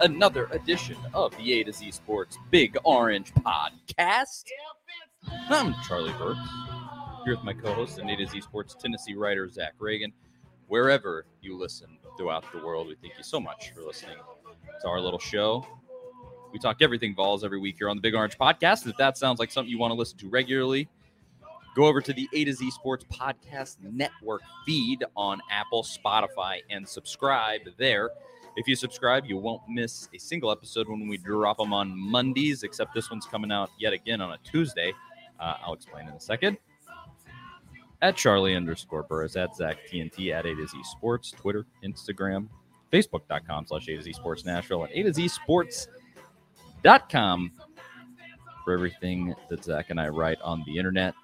another edition of the A to Z Sports Big Orange Podcast. I'm Charlie Burris, here with my co-host and A to Z Sports Tennessee writer Zach Ragan. Wherever you listen throughout the world, we thank you so much for listening to our little show. We talk everything Vols every week here on the Big Orange Podcast. If that sounds like something you want to listen to regularly, go over to the A to Z Sports Podcast Network feed on Apple, Spotify, and subscribe there. If you subscribe, you won't miss a single episode when we drop them on Mondays, except this one's coming out yet again on a Tuesday. Uh, I'll explain in a second. At Charlie underscore Burris, at Zach TNT, at A to Z Sports, Twitter, Instagram, Facebook.com slash A to Z Sports Nashville, and A to Z Sports.com for everything that Zach and I write on the internet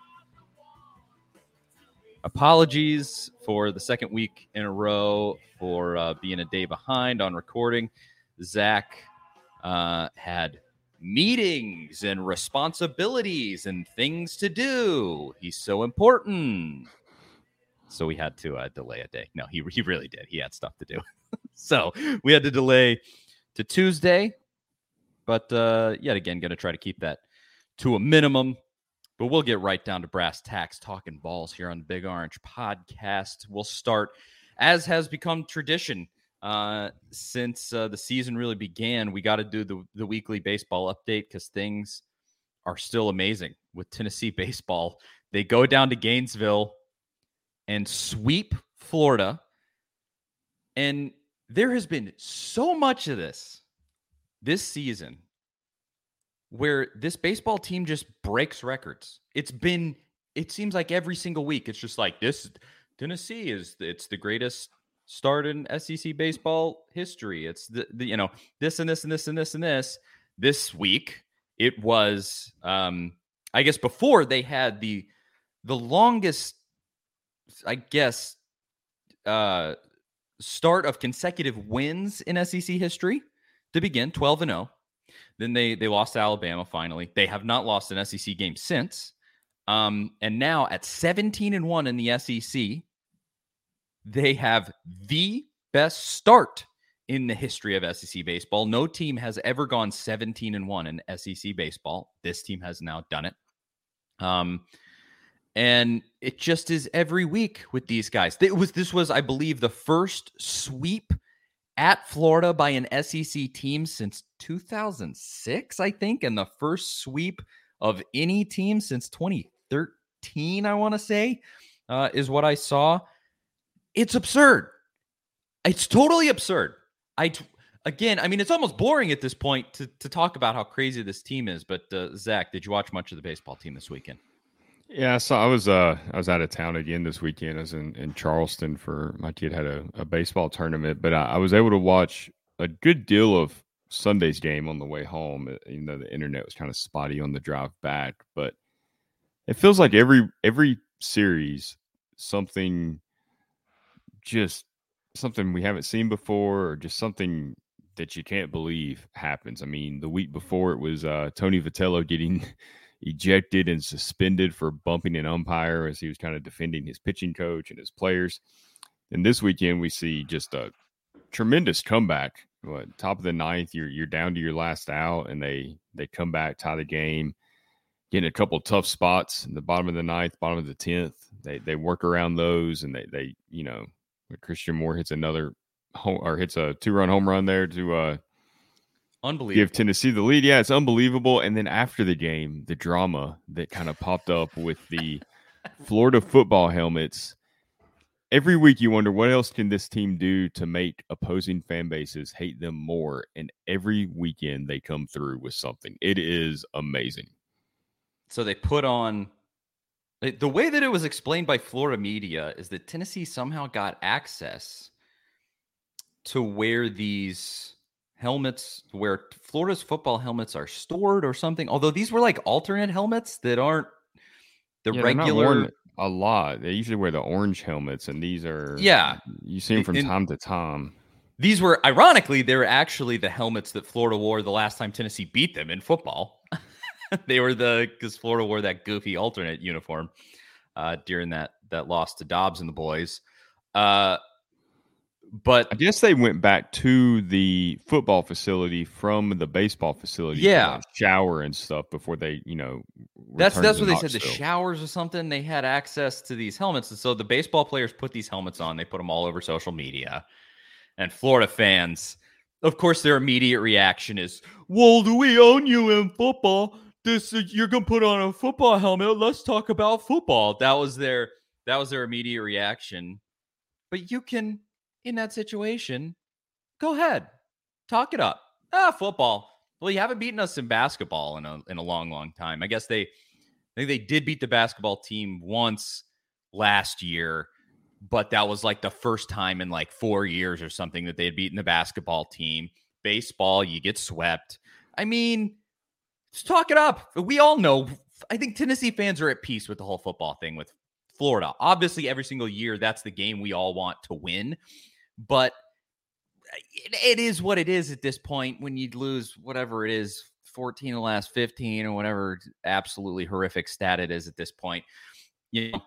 apologies for the second week in a row for uh, being a day behind on recording. Zach uh, had meetings and responsibilities and things to do. He's so important. So we had to uh, delay a day. No, he, he really did. He had stuff to do. so we had to delay to Tuesday. But uh, yet again, going to try to keep that to a minimum. But we'll get right down to brass tacks talking Vols here on the Big Orange podcast. We'll start, as has become tradition uh, since uh, the season really began. We got to do the, the weekly baseball update because things are still amazing with Tennessee baseball. They go down to Gainesville and sweep Florida. And there has been so much of this this season where this baseball team just breaks records. It's been it seems like every single week it's just like this Tennessee is it's the greatest start in SEC baseball history. It's the, the you know this and this and this and this and this. This week it was um I guess before they had the the longest I guess uh start of consecutive wins in SEC history to begin 12 and 0 then they they lost to Alabama finally. They have not lost an SEC game since. Um, and now at 17 and 1 in the SEC, they have the best start in the history of SEC baseball. No team has ever gone 17 and 1 in SEC baseball. This team has now done it. Um, and it just is every week with these guys. It was this was, I believe, the first sweep at Florida by an SEC team since 2006, I think, and the first sweep of any team since 2013, I want to say, uh, is what I saw. It's absurd. It's totally absurd. I again, I mean, it's almost boring at this point to to talk about how crazy this team is. But uh, Zach, did you watch much of the baseball team this weekend? Yeah, so I was uh I was out of town again this weekend. I was in, in Charleston for my kid had a, a baseball tournament, but I, I, was able to watch a good deal of Sunday's game on the way home. Uh, you know, the internet was kind of spotty on the drive back, but it feels like every every series something just something we haven't seen before or just something that you can't believe happens. I mean, the week before it was uh Tony Vitello getting ejected and suspended for bumping an umpire as he was kind of defending his pitching coach and his players. And this weekend, we see just a tremendous comeback. What, top of the ninth, you're you're down to your last out, and they they come back, tie the game, getting a couple tough spots in the bottom of the ninth, bottom of the tenth. They they work around those, and they they you know Christian Moore hits another home or hits a two run home run there to uh Unbelievable. Give Tennessee the lead. Yeah, it's unbelievable. And then after the game, the drama that kind of popped up with the Florida football helmets. Every week you wonder what else can this team do to make opposing fan bases hate them more. And every weekend they come through with something. It is amazing. So they put on the way that it was explained by Florida media is that Tennessee somehow got access to where these helmets where Florida's football helmets are stored or something. Although these were like alternate helmets that aren't the yeah, regular. a lot. They usually wear the orange helmets, and these are yeah. You see them from and time to time. These were ironically they were actually the helmets that Florida wore the last time Tennessee beat them in football. they were the because Florida wore that goofy alternate uniform uh, during that that loss to Dobbs and the boys. Uh, But I guess they went back to the football facility from the baseball facility. Yeah. shower and stuff before they, you know. That's that's what they said. The showers or something. They had access to these helmets, and so the baseball players put these helmets on. They put them all over social media, and Florida fans, of course, their immediate reaction is, "Well, do we own you in football? This is, you're gonna put on a football helmet. Let's talk about football." That was their that was their immediate reaction. But you can, in that situation, go ahead, talk it up. Ah, football. Well, you haven't beaten us in basketball in a in a long, long time. I guess they I think they did beat the basketball team once last year, but that was like the first time in like four years or something that they had beaten the basketball team. Baseball, you get swept. I mean, just talk it up. We all know. I think Tennessee fans are at peace with the whole football thing with Florida. Obviously, every single year, that's the game we all want to win. But eh, it, it is what it is at this point when you lose whatever it is 14 of the last 15 or whatever absolutely horrific stat it is at this point you know?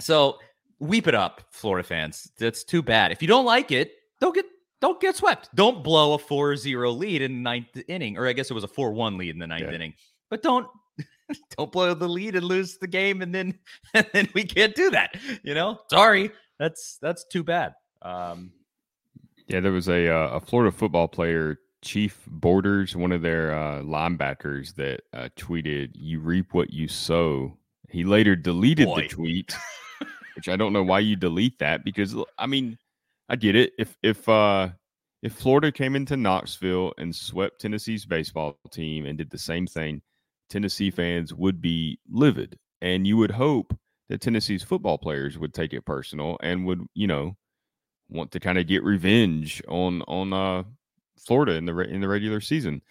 So weep it up florida fans. That's too bad. If you don't like it don't get don't get swept. Don't blow a 4-0 lead in the ninth inning or i guess it was a 4-1 lead in the ninth Yeah. inning but don't don't blow the lead and lose the game and then and then we can't do that you know? Sorry. That's that's too bad um Yeah, there was a uh, a Florida football player, Chief Borders, one of their uh, linebackers, that uh, tweeted, "You reap what you sow." He later deleted Boy. the tweet, which I don't know why you delete that because I mean, I get it. If if uh, if Florida came into Knoxville and swept Tennessee's baseball team and did the same thing, Tennessee fans would be livid, and you would hope that Tennessee's football players would take it personal and would, you know, want to kind of get revenge on on uh Florida in the re- in the regular season.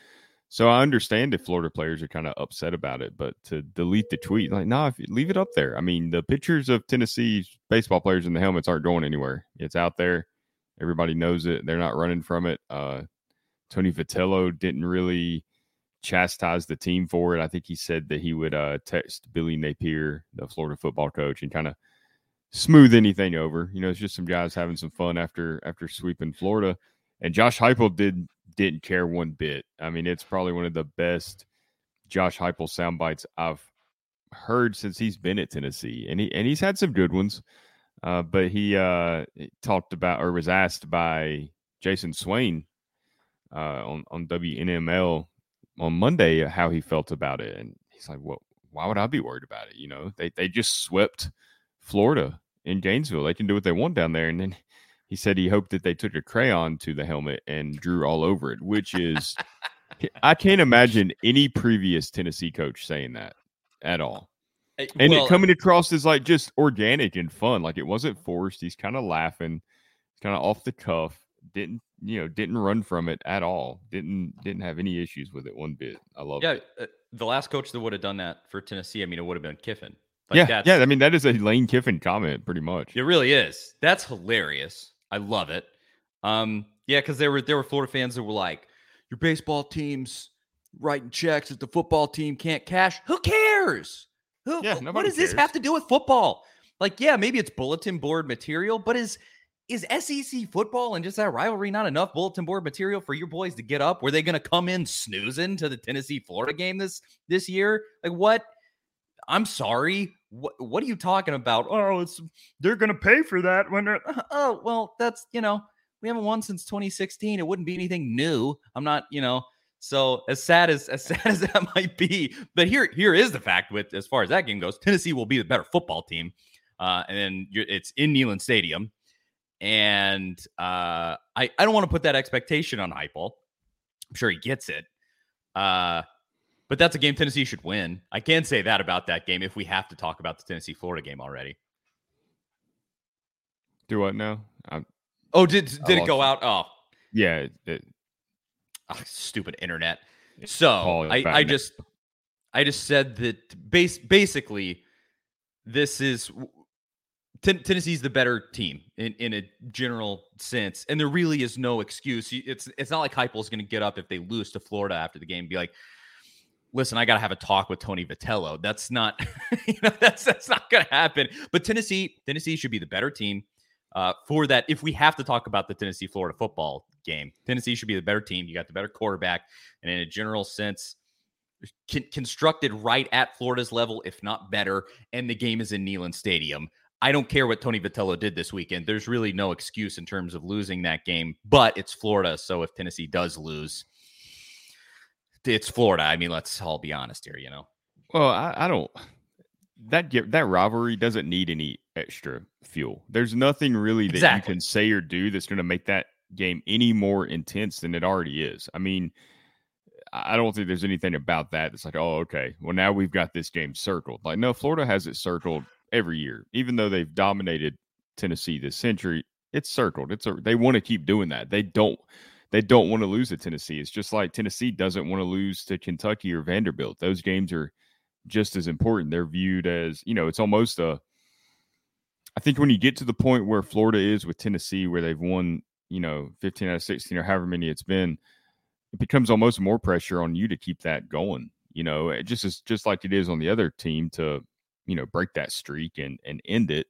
So I understand if Florida players are kind of upset about it, but to delete the tweet, like, nah, if you leave it up there. I mean, the pictures of Tennessee's baseball players in the helmets aren't going anywhere. It's out there. Everybody knows it. They're not running from it. Uh, Tony Vitello didn't really chastise the team for it. I think he said that he would uh, text Billy Napier, the Florida football coach, and kind of smooth anything over. You know, it's just some guys having some fun after after sweeping Florida. And Josh Heupel did didn't care one bit. I mean, it's probably one of the best Josh Heupel sound bites I've heard since he's been at Tennessee, and he and he's had some good ones. Uh, but he uh, talked about or was asked by Jason Swain uh, on on WNML on Monday how he felt about it, and he's like, "Well, why would I be worried about it? You know, they they just swept Florida in Gainesville. They can do what they want down there." And then he said he hoped that they took a crayon to the helmet and drew all over it, which is I can't imagine any previous Tennessee coach saying that at all. And well, it coming across as like just organic and fun, like it wasn't forced. He's kind of laughing, kind of off the cuff. Didn't you know? Didn't run from it at all. Didn't didn't have any issues with it one bit. I love yeah, it. uh, the last coach that would have done that for Tennessee, I mean, it would have been Kiffin. Yeah, that's- yeah. I mean, that is a Lane Kiffin comment, pretty much. It really is. That's hilarious. I love it. Um, yeah, because there were there were Florida fans that were like, "Your baseball team's writing checks that the football team can't cash. Who cares? Who? Yeah, what does this have to do with football? Like, yeah, maybe it's bulletin board material, but is is SEC football and just that rivalry not enough bulletin board material for your boys to get up? Were they going to come in snoozing to the Tennessee Florida game this this year? Like, what? I'm sorry. What what are you talking about? Oh, it's they're to pay for that when they're oh well that's you know we haven't won since 2016 it wouldn't be anything new i'm not you know so as sad as as sad as that might be but here here is the fact with as far as that game goes tennessee will be the better football team uh and then it's in Neyland stadium and uh i i don't want to put that expectation on Heupel. i'm sure he gets it uh but that's a game Tennessee should win. I can say that about that game if we have to talk about the Tennessee Florida game already. Do what now? I, Oh, did did it go out? Oh, yeah, it, it- ah, stupid internet. So I, I just I just said that base basically this is Ten- Tennessee's the better team in, in a general sense, and there really is no excuse. It's it's not like Heupel's going to get up if they lose to Florida after the game, and be like, "Listen, I got to have a talk with Tony Vitello." That's not, you know, that's that's not going to happen. But Tennessee Tennessee should be the better team. uh, for that. If we have to talk about the Tennessee Florida football game, Tennessee should be the better team. You got the better quarterback, and in a general sense, con- constructed right at Florida's level, if not better. And the game is in Neyland Stadium. I don't care what Tony Vitello did this weekend. There's really no excuse in terms of losing that game, but it's Florida. So if Tennessee does lose, it's Florida. I mean, let's all be honest here, you know. Well, I, I don't that that rivalry doesn't need any extra fuel. There's nothing really that exactly. you can say or do that's going to make that game any more intense than it already is. I mean, I don't think there's anything about that that's like, oh, okay, well now we've got this game circled. Like, no, Florida has it circled every year, even though they've dominated Tennessee this century. It's circled. It's a, they want to keep doing that. They don't they don't want to lose to Tennessee. It's just like Tennessee doesn't want to lose to Kentucky or Vanderbilt. Those games are just as important. They're viewed as, you know, it's almost a I think when you get to the point where Florida is with Tennessee, where they've won, you know, 15 out of 16 or however many it's been, it becomes almost more pressure on you to keep that going. You know, it just as just like it is on the other team to, you know, break that streak and and end it.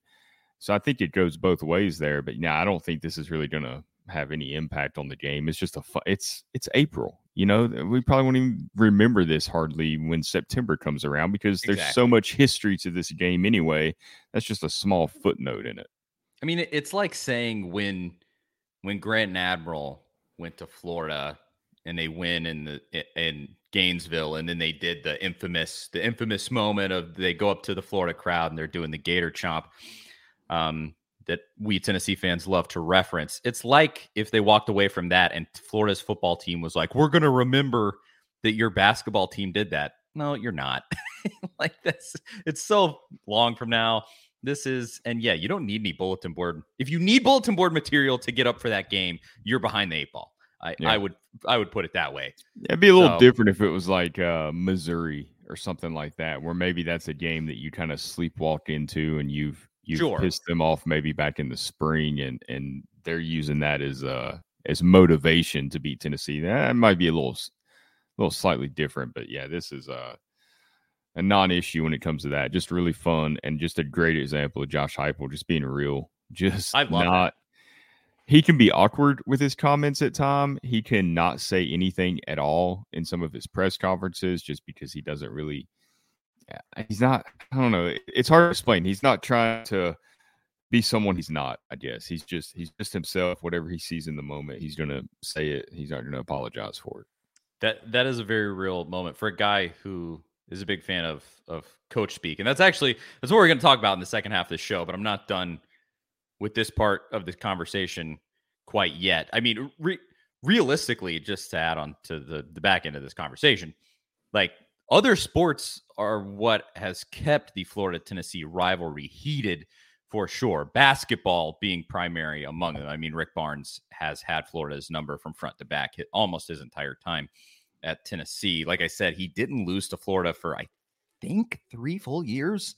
So I think it goes both ways there. But now I don't think this is really going to have any impact on the game. It's just a fun, it's it's April. You know, we probably won't even remember this hardly when September comes around because there's exactly. so much history to this game anyway. That's just a small footnote in it. I mean, it's like saying when when Grant and Admiral went to Florida and they win in the in Gainesville, and then they did the infamous the infamous moment of they go up to the Florida crowd and they're doing the Gator chomp. Um, that we Tennessee fans love to reference. It's like if they walked away from that and Florida's football team was like, "We're going to remember that your basketball team did that." No, you're not. like this, it's so long from now. This is, and yeah, you don't need any bulletin board. If you need bulletin board material to get up for that game, you're behind the eight ball. I, yeah. I would, I would put it that way. It'd be a little so, different if it was like uh, Missouri or something like that, where maybe that's a game that you kind of sleepwalk into and you've you sure. pissed them off maybe back in the spring and and they're using that as uh as motivation to beat Tennessee. That might be a little a little slightly different, but yeah, this is uh a non-issue when it comes to that. Just really fun and just a great example of Josh Heupel just being real. Just I love not. That. He can be awkward with his comments at time. He cannot say anything at all in some of his press conferences just because he doesn't really he's not. I don't know. It's hard to explain. He's not trying to be someone he's not. I guess he's just he's just himself. Whatever he sees in the moment, he's gonna say it. He's not gonna apologize for it. That that is a very real moment for a guy who is a big fan of of coach speak, and that's actually that's what we're gonna talk about in the second half of the show. But I'm not done with this part of the conversation quite yet. I mean, re- realistically, just to add on to the the back end of this conversation, like other sports are what has kept the Florida Tennessee rivalry heated for sure. Basketball being primary among them. I mean, Rick Barnes has had Florida's number from front to back almost his entire time at Tennessee. Like I said, he didn't lose to Florida for, I think, three full years.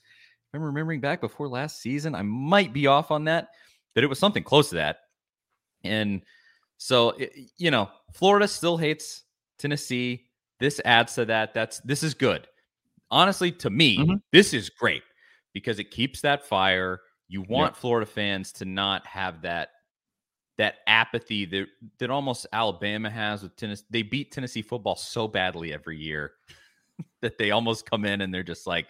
If I'm remembering back before last season. I might be off on that, but it was something close to that. And so, you know, Florida still hates Tennessee. This adds to that. That's this is good. Honestly, to me, mm-hmm. this is great because it keeps that fire. You want Florida fans to not have that that apathy that that almost Alabama has with Tennessee. They beat Tennessee football so badly every year that they almost come in and they're just like,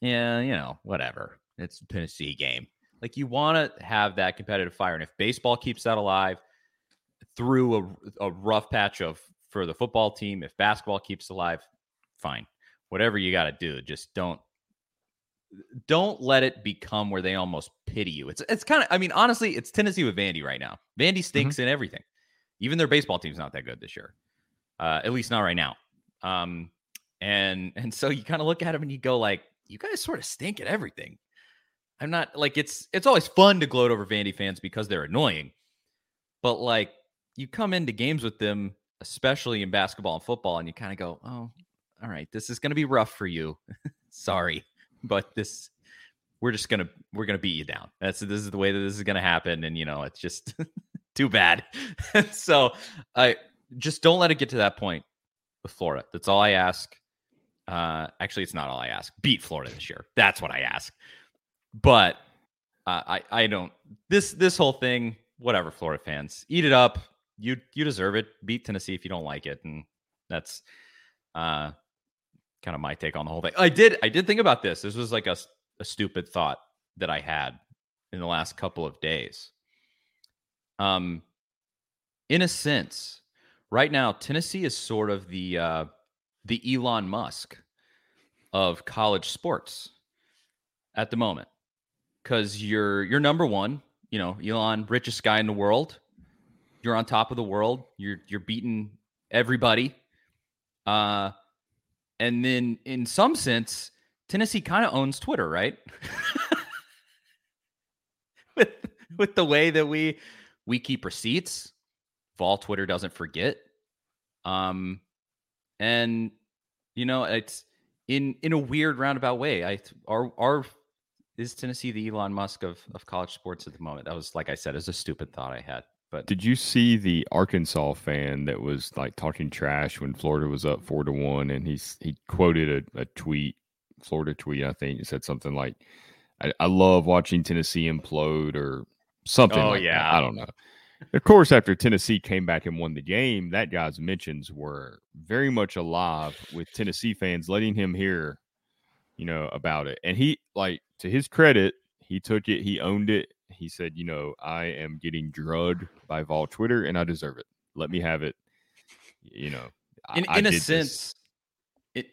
yeah, you know, whatever. It's a Tennessee game. Like you want to have that competitive fire, and if baseball keeps that alive through a, a rough patch of for the football team. If basketball keeps alive, fine. Whatever you got to do, just don't don't let it become where they almost pity you. It's it's kind of I mean honestly, it's Tennessee with Vandy right now. Vandy stinks mm-hmm. in everything. Even their baseball team's not that good this year. Uh, at least not right now. Um, and and so you kind of look at them and you go like, you guys sort of stink at everything. I'm not like it's it's always fun to gloat over Vandy fans because they're annoying, but like you come into games with them especially in basketball and football, and you kind of go, "Oh, all right, this is going to be rough for you. Sorry, but this we're just gonna we're gonna beat you down. That's this is the way that this is gonna happen, and you know it's just too bad. so I just don't let it get to that point with Florida. That's all I ask. Uh, actually, it's not all I ask. Beat Florida this year. That's what I ask. But uh, I I don't this this whole thing. Whatever, Florida fans, eat it up. You you deserve it. Beat Tennessee if you don't like it, and that's uh kind of my take on the whole thing. I did I did think about this. This was like a a stupid thought that I had in the last couple of days. Um, in a sense, right now Tennessee is sort of the uh, the Elon Musk of college sports at the moment because you're you're number one. You know, Elon, richest guy in the world. You're on top of the world. You're you're beating everybody. Uh, and then in some sense, Tennessee kind of owns Twitter, right? with with the way that we we keep receipts, Vol Twitter doesn't forget. Um, and you know it's in in a weird roundabout way. I our our is Tennessee the Elon Musk of of college sports at the moment. That was like I said, is a stupid thought I had. But did you see the Arkansas fan that was like talking trash when Florida was up four to one, and he's he quoted a, a tweet, Florida tweet, I think, it said something like, I, "I love watching Tennessee implode" or something. Oh like yeah, that. I don't know. Of course, after Tennessee came back and won the game, that guy's mentions were very much alive with Tennessee fans letting him hear, you know, about it. And he, like, to his credit, he took it, he owned it. He said, you know, I am getting drugged by Vol Twitter and I deserve it. Let me have it. You know, in, I, in a sense, it,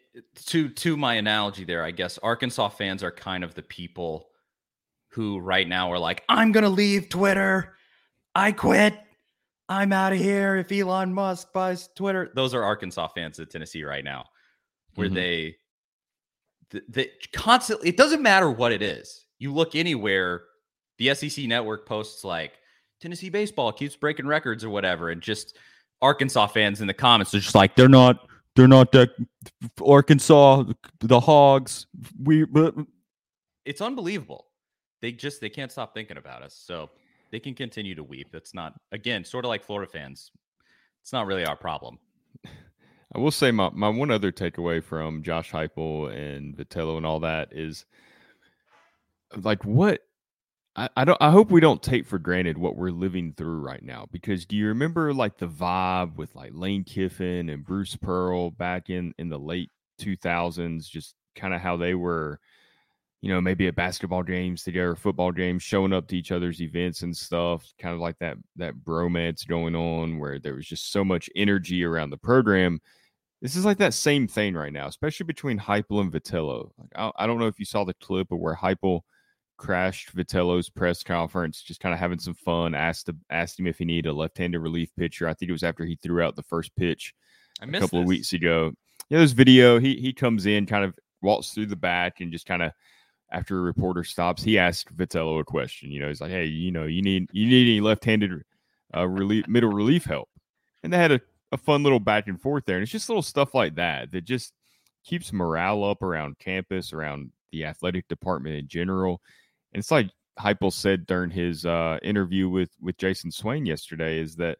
to to my analogy there, I guess Arkansas fans are kind of the people who right now are like, I'm gonna leave Twitter I quit. I'm out of here. If Elon Musk buys Twitter, those are Arkansas fans of Tennessee right now, where mm-hmm. they, they constantly, it doesn't matter what it is. You look anywhere, the SEC network posts like Tennessee baseball keeps breaking records or whatever, and just Arkansas fans in the comments are just like, they're not, they're not that Arkansas, the Hogs. We, it's unbelievable. They just, they can't stop thinking about us. So, they can continue to weep. That's not again sort of like Florida fans. It's not really our problem. I will say my, my one other takeaway from Josh Heupel and Vitello and all that is like what I, I don't I hope we don't take for granted what we're living through right now because do you remember like the vibe with like Lane Kiffin and Bruce Pearl back in in the late 2000s just kind of how they were you know, maybe at basketball games together, football games, showing up to each other's events and stuff, kind of like that that bromance going on where there was just so much energy around the program. This is like that same thing right now, especially between Heupel and Vitello. Like, I, I don't know if you saw the clip of where Heupel crashed Vitello's press conference, just kind of having some fun. Asked asked him if he needed a left-handed relief pitcher. I think it was after he threw out the first pitch a couple this. of weeks ago. Yeah, there's video. He he comes in, kind of walks through the back, and just kind of after a reporter stops, he asked Vitello a question. You know, he's like, "Hey, you know, you need you need any left-handed uh, relief, middle relief help?" And they had a, a fun little back and forth there, and it's just little stuff like that that just keeps morale up around campus, around the athletic department in general. And it's like Heupel said during his uh, interview with with Jason Swain yesterday, is that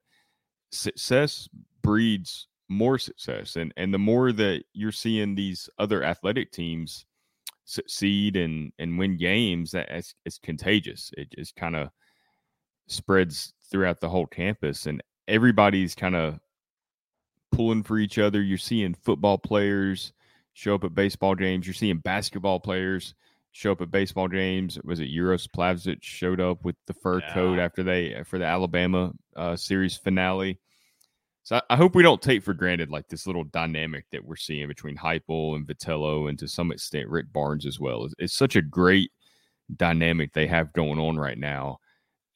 success breeds more success, and and the more that you're seeing these other athletic teams succeed and and win games, that it's, it's contagious. It just kind of spreads throughout the whole campus, and everybody's kind of pulling for each other. You're seeing football players show up at baseball games. You're seeing basketball players show up at baseball games. Was it Uros Plavsic showed up with the fur yeah. coat after they for the Alabama uh, series finale? So I, hope we don't take for granted like this little dynamic that we're seeing between Heupel and Vitello and to some extent Rick Barnes as well. It's, it's such a great dynamic they have going on right now.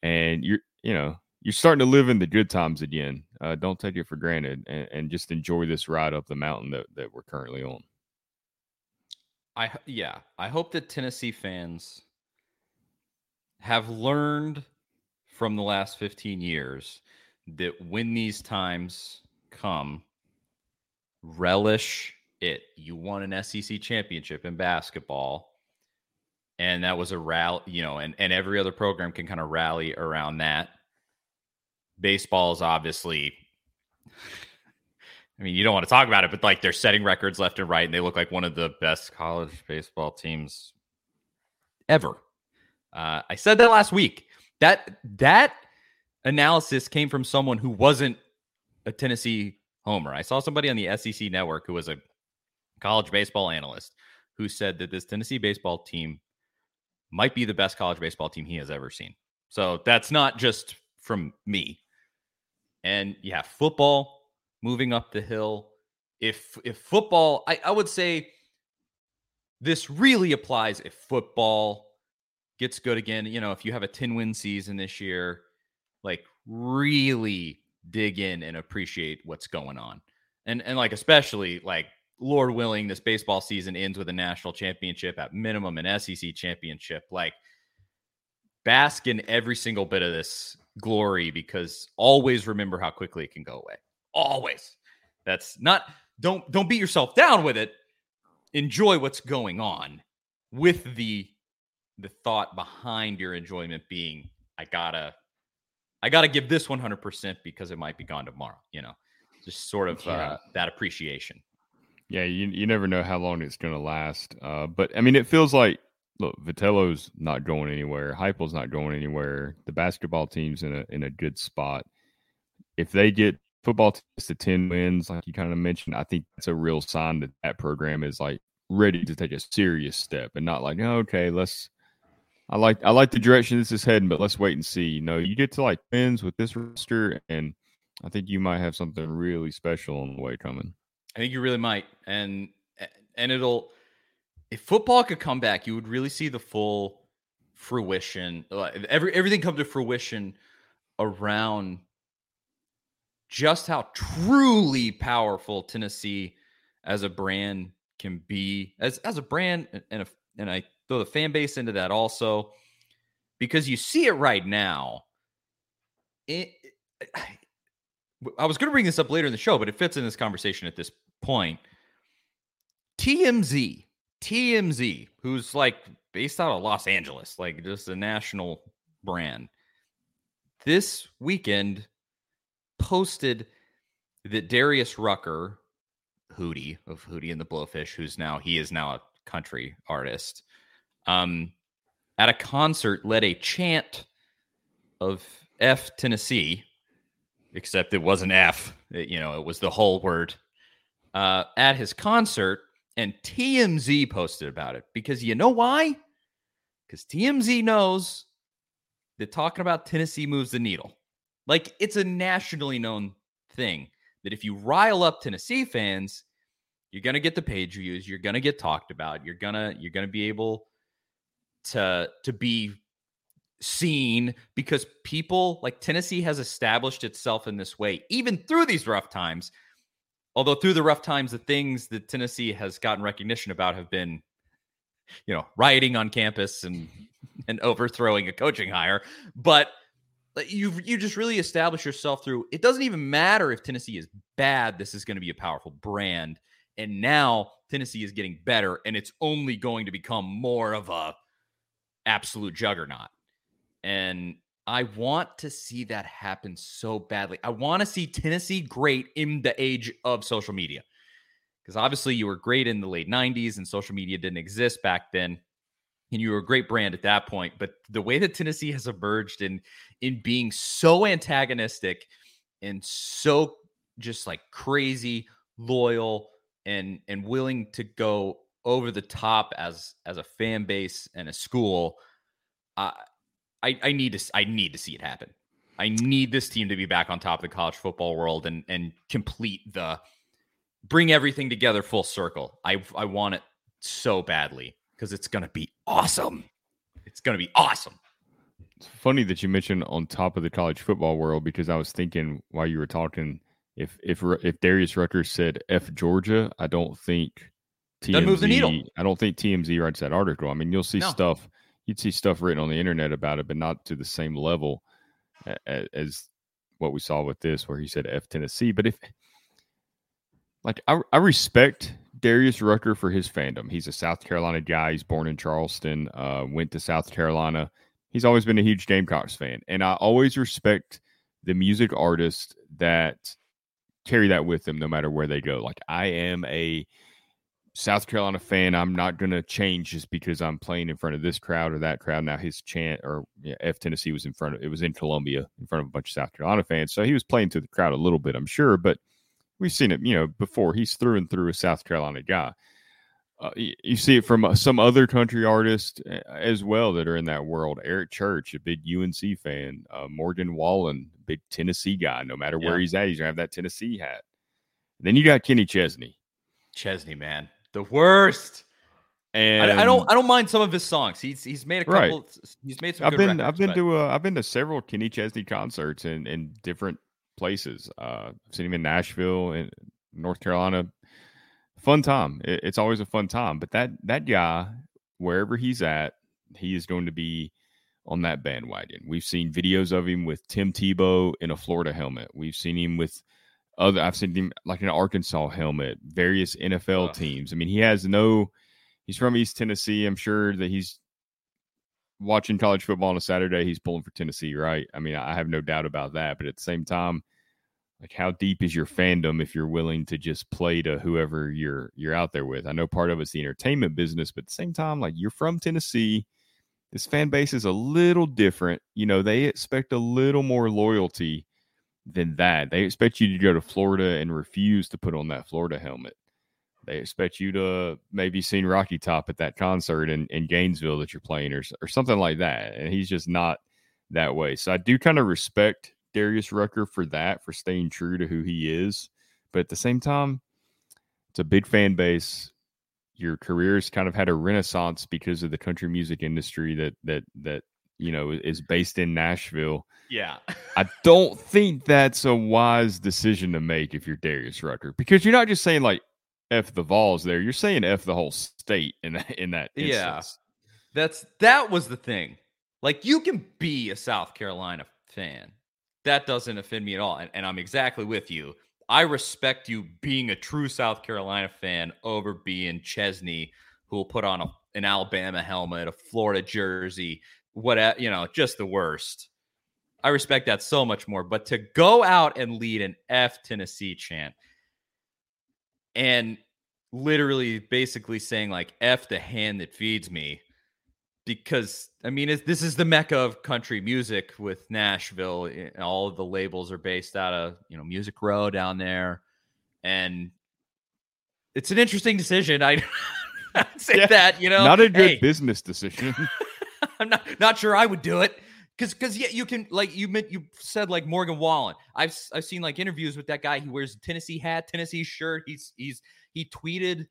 And you're, you know, you're starting to live in the good times again. Uh, don't take it for granted and, and just enjoy this ride up the mountain that, that we're currently on. I yeah, I hope that Tennessee fans have learned from the last 15 years that when these times come, relish it. You won an SEC championship in basketball. And that was a rally, you know, and, and every other program can kind of rally around that. Baseball is obviously, I mean, you don't want to talk about it, but like they're setting records left and right, and they look like one of the best college baseball teams ever. Uh, I said that last week. That that analysis came from someone who wasn't a Tennessee homer. I saw somebody on the SEC network who was a college baseball analyst who said that this Tennessee baseball team might be the best college baseball team he has ever seen. So that's not just from me. And yeah, football moving up the hill. If if football, I, I would say this really applies if football gets good again. You know, if you have a 10 win season this year, like really dig in and appreciate what's going on. And and like especially like Lord willing, this baseball season ends with a national championship at minimum, an SEC championship. Like bask in every single bit of this glory because always remember how quickly it can go away. Always. That's not don't don't beat yourself down with it. Enjoy what's going on with the the thought behind your enjoyment being I gotta I gotta give this 100% because it might be gone tomorrow, you know. Just sort of yeah. uh, that appreciation. Yeah, you you never know how long it's going to last. Uh, but I mean, it feels like look, Vitello's not going anywhere. Heupel's not going anywhere. The basketball team's in a in a good spot. If they get football to ten wins, like you kind of mentioned, I think that's a real sign that that program is like ready to take a serious step and not like, oh, okay, let's. I like I like the direction this is heading, but let's wait and see. You know, you get to like wins with this roster, and I think you might have something really special on the way coming. I think you really might, and and it'll if football could come back, you would really see the full fruition. like Every everything come to fruition around just how truly powerful Tennessee as a brand can be as as a brand and a, and I throw the fan base into that also because you see it right now. It, I was going to bring this up later in the show, but it fits in this conversation at this point. TMZ, TMZ, who's like based out of Los Angeles, like just a national brand, this weekend posted that Darius Rucker, Hootie of Hootie and the Blowfish, who's now he is now a country artist, um, at a concert led a chant of F Tennessee, except it wasn't F. It, you know, it was the whole word uh, at his concert, and TMZ posted about it because you know why? Because TMZ knows that talking about Tennessee moves the needle. Like it's a nationally known thing that if you rile up Tennessee fans, you're gonna get the page views, you're gonna get talked about, you're gonna you're gonna be able to to be seen because people like Tennessee has established itself in this way, even through these rough times. Although through the rough times, the things that Tennessee has gotten recognition about have been, you know, rioting on campus and and overthrowing a coaching hire. But you you just really establish yourself through. It doesn't even matter if Tennessee is bad. This is going to be a powerful brand, and now Tennessee is getting better, and it's only going to become more of a absolute juggernaut. And I want to see that happen so badly. I want to see Tennessee great in the age of social media. Because obviously you were great in the late 90s and social media didn't exist back then and you were a great brand at that point. But the way that Tennessee has emerged in in being so antagonistic and so just like crazy loyal and and willing to go over the top as as a fan base and a school, I I need to I need to see it happen. I need this team to be back on top of the college football world and and complete the bring everything together full circle. I I want it so badly because it's to be awesome. It's to be awesome. It's funny that you mentioned on top of the college football world because I was thinking while you were talking, if if if Darius Rucker said "F Georgia," I don't think TMZ. Move the needle. I don't think TMZ writes that article. I mean, you'll see no. stuff. You'd see stuff written on the internet about it, but not to the same level as, as what we saw with this, where he said "F Tennessee." But if like I, I respect Darius Rucker for his fandom. He's a South Carolina guy. He's born in Charleston, uh, went to South Carolina. He's always been a huge Gamecocks fan. And I always respect the music artists that carry that with them no matter where they go. Like I am a South Carolina fan. I'm not going to change just because I'm playing in front of this crowd or that crowd. Now his chant or yeah, F Tennessee was in front of it was in Columbia in front of a bunch of South Carolina fans, so he was playing to the crowd a little bit, I'm sure. But we've seen it, you know, before. He's through and through a South Carolina guy. Uh, you, see it from uh, some other country artists uh, as well that are in that world. Eric Church, a big UNC fan. Uh, Morgan Wallen, big Tennessee guy. No matter where he's at, he's gonna have that Tennessee hat. And then you got Kenny Chesney. Chesney, man, the worst. And I, I, don't, I don't mind some of his songs. He's he's made a couple. Right. He's made some. I've been, records, I've been but... to, uh, I've been to several Kenny Chesney concerts in in different places. Uh, I've seen him in Nashville and North Carolina. Fun time. It, it's always a fun time. But that that guy, wherever he's at, he is going to be on that bandwagon. We've seen videos of him with Tim Tebow in a Florida helmet. We've seen him with other. I've seen him like an Arkansas helmet. Various NFL teams. I mean, he has no. He's from East Tennessee. I'm sure that he's watching college football on a Saturday. He's pulling for Tennessee, right? I mean, I have no doubt about that. But at the same time, like how deep is your fandom if you're willing to just play to whoever you're you're out there with? I know part of it's the entertainment business, but at the same time, like you're from Tennessee. This fan base is a little different. You know, they expect a little more loyalty than that. They expect you to go to Florida and refuse to put on that Florida helmet. They expect you to maybe sing Rocky Top at that concert in, in Gainesville that you're playing or, or something like that. And he's just not that way. So I do kind of respect Darius Rucker for that, for staying true to who he is. But at the same time, it's a big fan base. Your career's kind of had a renaissance because of the country music industry that that that you know is based in Nashville. Yeah. I don't think that's a wise decision to make if you're Darius Rucker because you're not just saying like F the Vols there, you're saying F the whole state in that in that instance. Yeah. That's that was the thing. Like you can be a South Carolina fan that doesn't offend me at all. And, and I'm exactly with you. I respect you being a true South Carolina fan over being Chesney, who will put on a, an Alabama helmet, a Florida jersey, what you know, just the worst. I respect that so much more. But to go out and lead an F Tennessee chant and literally basically saying like F the hand that feeds me because I mean, this is the mecca of country music with Nashville. Eh, all of the labels are based out of you know Music Row down there, and it's an interesting decision. I say yeah, that you know, not a good hey, business decision. I'm not not sure I would do it because because yeah, you can like you meant you said like Morgan Wallen. I've I've seen like interviews with that guy. He wears a Tennessee hat, Tennessee shirt. He's he's he tweeted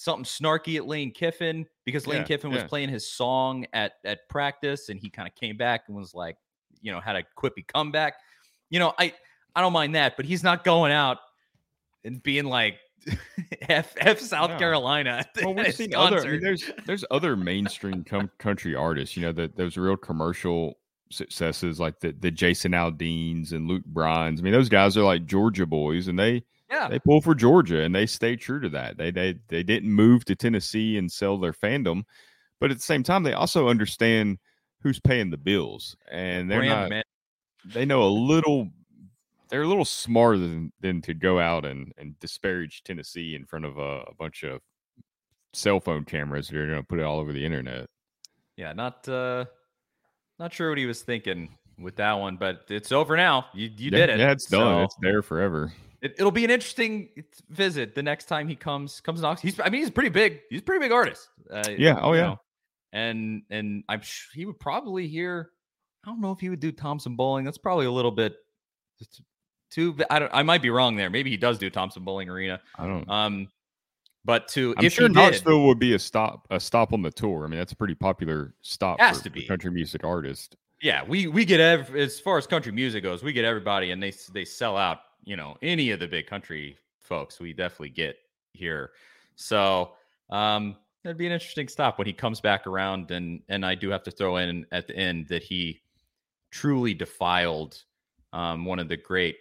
something snarky at Lane Kiffin because Lane yeah, Kiffin was yeah. playing his song at at practice and he kind of came back and was like, you know, had a quippy comeback. You know, I I don't mind that, but he's not going out and being like F, F South. Carolina. Well, we've seen other. I mean, there's there's other mainstream com- country artists. You know that those real commercial successes like the the Jason Aldeans and Luke Bryan's. I mean, those guys are like Georgia boys, and they yeah. They pull for Georgia and they stay true to that. They they they didn't move to Tennessee and sell their fandom, but at the same time they also understand who's paying the bills and they're Brand, not man. they know a little they're a little smarter than, than to go out and, and disparage Tennessee in front of a, a bunch of cell phone cameras that are going to put it all over the internet. Yeah, not uh not sure what he was thinking with that one, but it's over now. You you yeah, did it. Yeah, it's done. So. It's there forever it, will be an interesting visit the next time he comes comes knocks. He's I mean he's pretty big. He's a pretty big artist. Uh, yeah. Oh yeah. Know. And and I'm sure he would probably hear. I don't know if he would do Thompson-Boling. That's probably a little bit too. I don't. I might be wrong there. Maybe he does do Thompson-Boling Arena. I don't. Um, but to I'm if sure Knoxville would be a stop a stop on the tour. I mean that's a pretty popular stop. Has for, to be country music artist. Yeah, we we get every, as far as country music goes, we get everybody, and they they sell out you know any of the big country folks we definitely get here. So um that'd be an interesting stop when he comes back around and and i do have to throw in at the end that he truly defiled um one of the great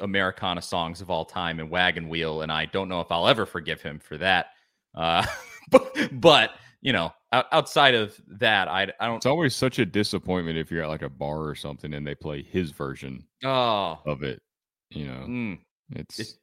americana songs of all time and wagon wheel and i don't know if i'll ever forgive him for that uh but, but you know outside of that i i don't it's always such a disappointment if you're at like a bar or something and they play his version oh. of it you know, mm. it's it,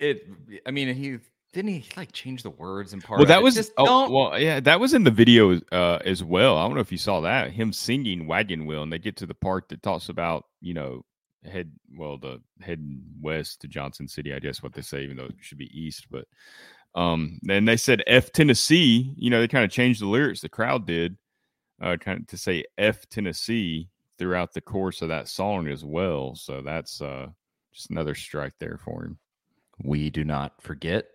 it, I mean, he didn't he like change the words and part? Well, that was just oh, don't. well, yeah, that was in the video uh, as well. I don't know if you saw that him singing "Wagon Wheel," and they get to the part that talks about you know head well the heading west to Johnson City. I guess what they say, even though it should be east, but um, then they said F Tennessee. You know, they kind of changed the lyrics. The crowd did uh, kind of to say F Tennessee throughout the course of that song as well. So that's uh, just another strike there for him. we do not forget.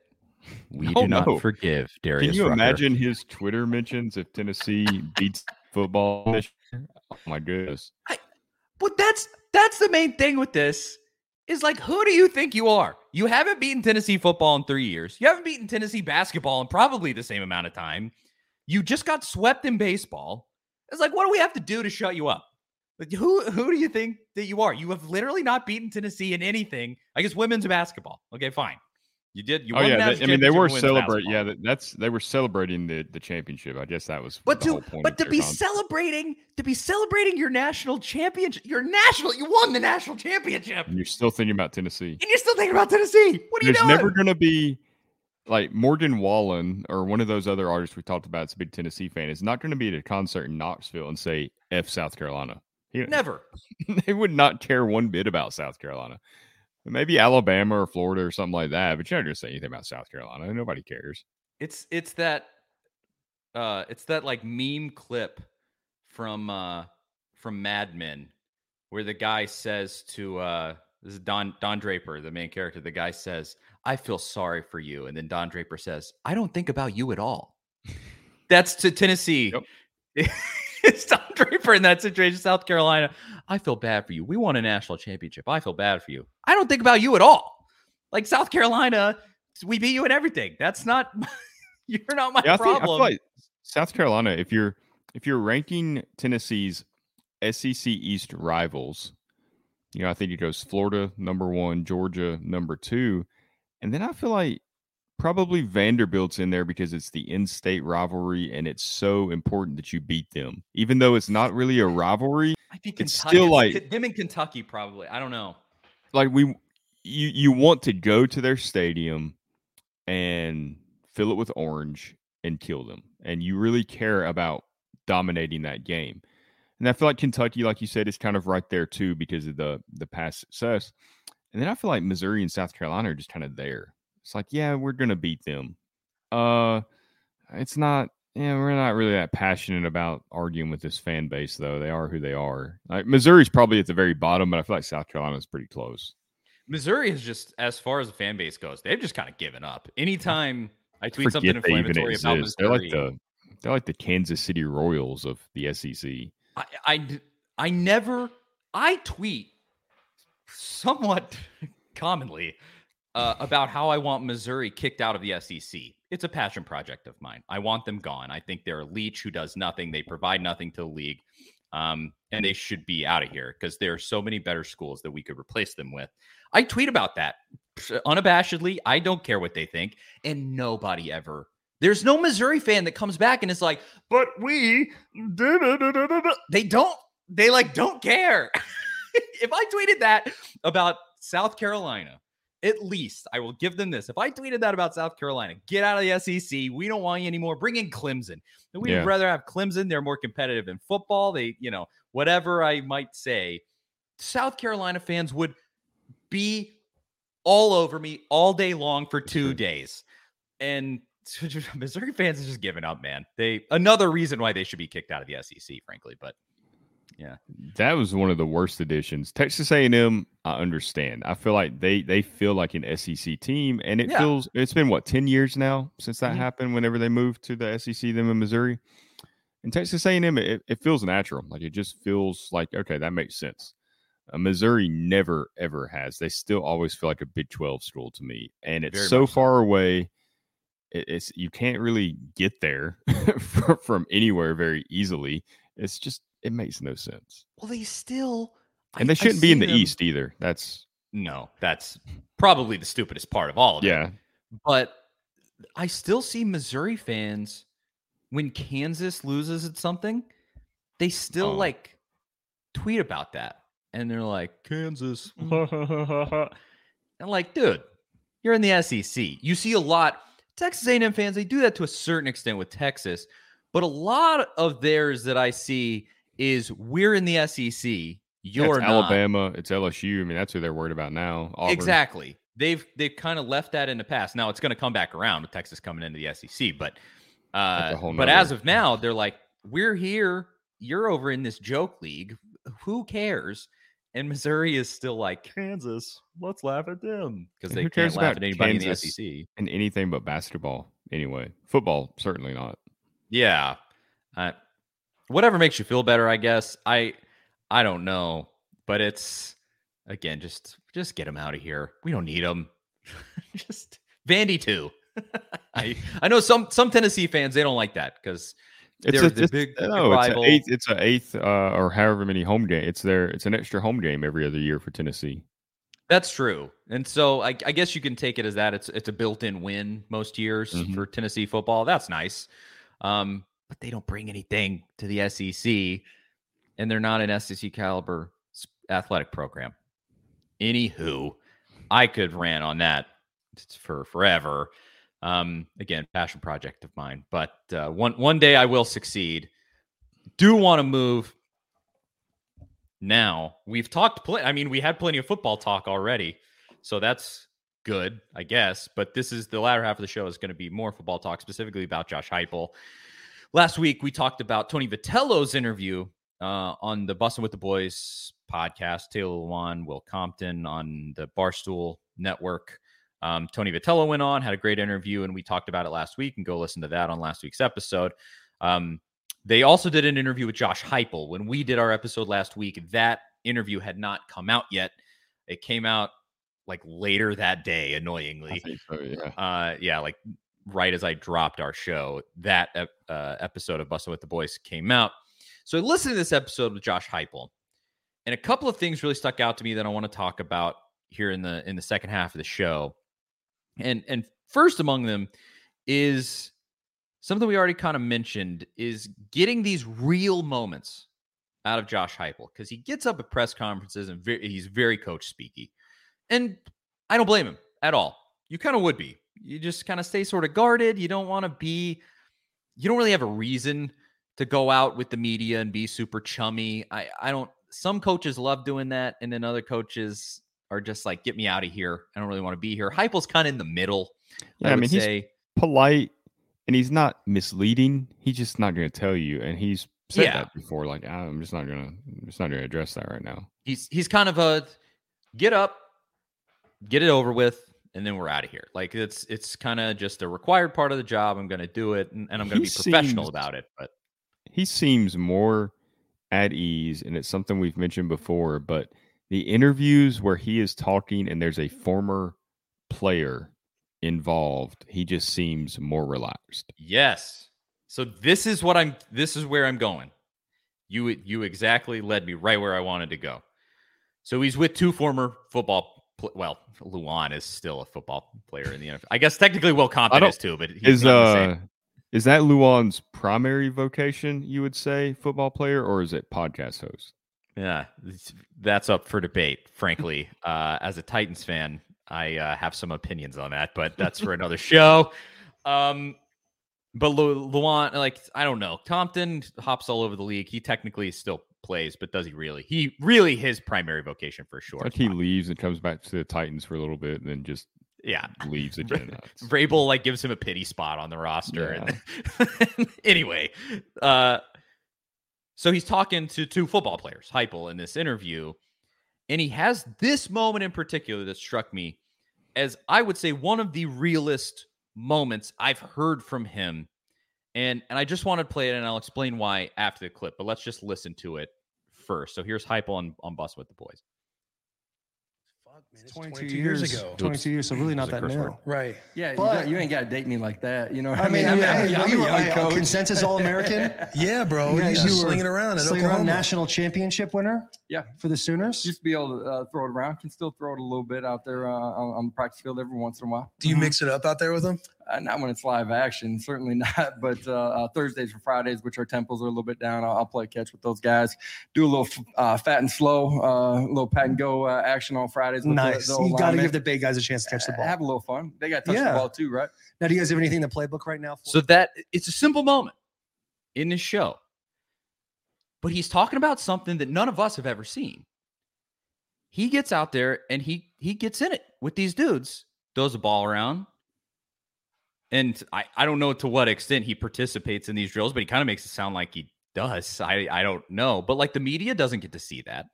We Oh, do not no. forgive Darius. Can you Rucker. imagine his Twitter mentions if Tennessee beats football? Oh my goodness. But that's that's the main thing with this is like, who do you think you are? You haven't beaten Tennessee football in three years. You haven't beaten Tennessee basketball in probably the same amount of time. You just got swept in baseball. It's like, what do we have to do to shut you up? Like, who who do you think that you are? You have literally not beaten Tennessee in anything. I guess women's basketball. Okay, fine. You did. You Oh won yeah, they- I mean they were celebrating. Yeah, that's they were celebrating the the championship. I guess that was. But to but to be celebrating to be celebrating your national championship, your national, you won the national championship, and you're still thinking about Tennessee. and you're still thinking about Tennessee. What are you doing? There's never going to be like Morgan Wallen or one of those other artists we talked about. It's a big Tennessee fan. Is not going to be at a concert in Knoxville and say "F South Carolina." He- Never. they would not care one bit about South Carolina. Maybe Alabama or Florida or something like that, but you're not going to say anything about South Carolina. Nobody cares. It's it's that uh it's that like meme clip from uh from Mad Men where the guy says to uh this is Don Don Draper, the main character. The guy says, "I feel sorry for you," and then Don Draper says, "I don't think about you at all." That's to Tennessee. it's Don Draper in that situation, South Carolina. I feel bad for you. We won a national championship. I feel bad for you. I don't think about you at all. Like South Carolina, we beat you in everything. That's not you're not my Yeah, I, think, I problem. feel like South Carolina. If you're if you're ranking Tennessee's SEC East rivals, you know I think it goes Florida number one, Georgia number two, and then I feel like probably Vanderbilt's in there because it's the in-state rivalry and it's so important that you beat them, even though it's not really a rivalry. I think it's Kentucky- still like- them in Kentucky, probably. I don't know. like we you you want to go to their stadium and fill it with orange and kill them and you really care about dominating that game and i feel like kentucky like you said is kind of right there too because of the the past success and then i feel like missouri and south carolina are just kind of there it's like yeah we're gonna beat them uh it's not yeah we're not really that passionate about arguing with this fan base though they are who they are like missouri's probably at the very bottom but i feel like south carolina's pretty close Missouri is just as far as the fan base goes, they've just kind of given up. Anytime I tweet something forget they even inflammatory about exist. They're like the they're like the Kansas City Royals of the SEC. I never I tweet somewhat commonly uh, about how I want Missouri kicked out of the SEC. It's a passion project of mine. I want them gone. I think they're a leech who does nothing. They provide nothing to the league, um, and they should be out of here because there are so many better schools that we could replace them with. I tweet about that unabashedly. I don't care what they think, and nobody ever. There's no Missouri fan that comes back and is like, "But we," they don't. They like don't care. if I tweeted that about South Carolina, at least I will give them this. If I tweeted that about South Carolina, get out of the SEC. We don't want you anymore. Bring in Clemson. We'd Yeah. rather have Clemson. They're more competitive in football. They, you know, whatever I might say, South Carolina fans would be all over me all day long for two days. And Missouri fans are just giving up, man. They another reason why they should be kicked out of the SEC, frankly. But That was one of the worst additions. Texas A&M, I understand. I feel like they they feel like an SEC team, and it Yeah. feels it's been what ten years now since that Mhm. happened. Whenever they moved to the SEC, them in Missouri, and Texas A&M, it, it feels natural. Like it just feels like okay, that makes sense. Uh, Missouri never ever has. They still always feel like a Big Twelve school to me, and it's Very so much so. far away. It's you can't really get there from anywhere very easily. It's just it makes no sense, well, they still and I- they I shouldn't be in the them- East either. That's No, that's probably the stupidest part of all of it. yeah, But I still see Missouri fans when Kansas loses at something, they still Oh. like tweet about that. And they're like, Kansas. Mm-hmm. and like, dude, you're in the SEC. You see a lot Texas A&M fans, they do that to a certain extent with Texas, but a lot of theirs that I see is we're in the SEC. You're it's not. Alabama, it's LSU. I mean, that's who they're worried about now. Auburn. Exactly. They've they've kind of left that in the past. Now it's going to come back around with Texas coming into the SEC, but uh, but nother- as of now, they're like, we're here. You're over in this joke league. Who cares? And Missouri is still like Kansas. Let's laugh at them because they who can't cares laugh about at anybody in the SEC. And anything but basketball anyway. Football, certainly not. Yeah. Uh, whatever makes you feel better, I guess. I I don't know, but it's again just just get him out of here. We don't need him. just Vandy too. I I know some some Tennessee fans they don't like that because It's They're a, the it's, big- big no, it's rival. an eighth. It's an eighth, uh, or however many home game. It's their. It's an extra home game every other year for Tennessee. that's true. And so I, I guess you can take it as that it's it's a built-in win most years Mhm. for Tennessee football. That's nice. Um, but they don't bring anything to the SEC, and they're not an SEC caliber athletic program. Anywho, I could rant on that for forever. Um, again, passion project of mine. But uh, one one day I will succeed. Do want to move now. We've talked. Pl- I mean, we had plenty of football talk already, so that's good, I guess. But this is the latter half of the show is going to be more football talk, specifically about Josh Heupel. Last week we talked about Tony Vitello's interview uh, on the Bussin' with the Boys podcast. Taylor Lewan, Will Compton on the Barstool Network. Um, Tony Vitello went on, had a great interview, and we talked about it last week. And go listen to that on last week's episode. Um, they also did an interview with Josh Heupel. When we did our episode last week, that interview had not come out yet. It came out like later that day, annoyingly. so, yeah. Uh, yeah, like right as I dropped our show, that uh, episode of Bussin' with the Boys came out. So I listened to this episode with Josh Heupel, and a couple of things really stuck out to me that I want to talk about here in the in the second half of the show. And and first among them is something we already kind of mentioned is getting these real moments out of Josh Heupel because he gets up at press conferences and ve- he's very coach speaky, and I don't blame him at all. You kind of would be. You just kind of stay sort of guarded. You don't want to be. You don't really have a reason to go out with the media and be super chummy. I I don't. Some coaches love doing that, and then other coaches are just like, "Get me out of here. I don't really want to be here." Heupel's kind of in the middle. Yeah, I, I mean, he's say. polite and he's not misleading. He's just not going to tell you. And he's said Yeah. that before. Like, "Ah, I'm just not going to. Just not going to address that right now. he's he's kind of a get up, get it over with, and then we're out of here. Like it's it's kind of just a required part of the job. I'm going to do it, and, and I'm going to be professional seems- about it. But He seems more at ease, and it's something we've mentioned before. But the interviews where he is talking and there's a former player involved, he just seems more relaxed. yes, so this is what I'm. This is where I'm going. You you exactly led me right where I wanted to go. So he's with two former football. Well, Lewan is still a football player in the NFL. I guess technically Will Compton is too, but he's Is uh is that Lewan's primary vocation? You would say football player, or is it podcast host? Yeah, that's up for debate. Frankly, uh, as a Titans fan, I uh, have some opinions on that, but that's for another show. Um, but Lu- Lewan, like I don't know, Compton hops all over the league. He technically is still plays, but does he really? He really his primary vocation for sure. Like he leaves and comes back to the Titans for a little bit, and then just yeah. leaves again. Vrabel like gives him a pity spot on the roster. And anyway, uh, so he's talking to two football players, Heupel, in this interview, and he has this moment in particular that struck me as I would say one of the realest moments I've heard from him. And and I just wanted to play it, and I'll explain why after the clip. But let's just listen to it first. So here's Heupel on on Bus with the Boys. Fuck, man, it's 22, 22 years, years ago. 22 years, so really not that curse new. word. Right. Yeah, you, But- don't- you ain't got to date me like that. You know, what I mean, I mean, I'm, hey, I'm what are you, a young a consensus All-American? Yeah, bro. Yeah, you, you you were slinging around at Slinging around national championship winner Yeah. for the Sooners. Used to be able to uh, throw it around. Can still throw it a little bit out there uh, on, on the practice field every once in a while. Do you mix it up out there with them? Uh, not when it's live action, certainly not. But uh, uh, Thursdays or Fridays, which our tempos are a little bit down, I'll, I'll play catch with those guys. Do a little f- uh, fat and slow, uh, a little pat and go uh, action on Fridays. With Nice. The, the you got to give the big guys a chance to catch the Uh, ball. Have a little fun. They got to touch Yeah. the ball too, right? Now, do you guys have anything in the playbook right now? For So that it's a simple moment in this show. But he's talking about something that none of us have ever seen. He gets out there and he he gets in it with these dudes, throws the ball around. And I, I don't know to what extent he participates in these drills, but he kind of makes it sound like he does. I, I don't know. But like the media doesn't get to see that.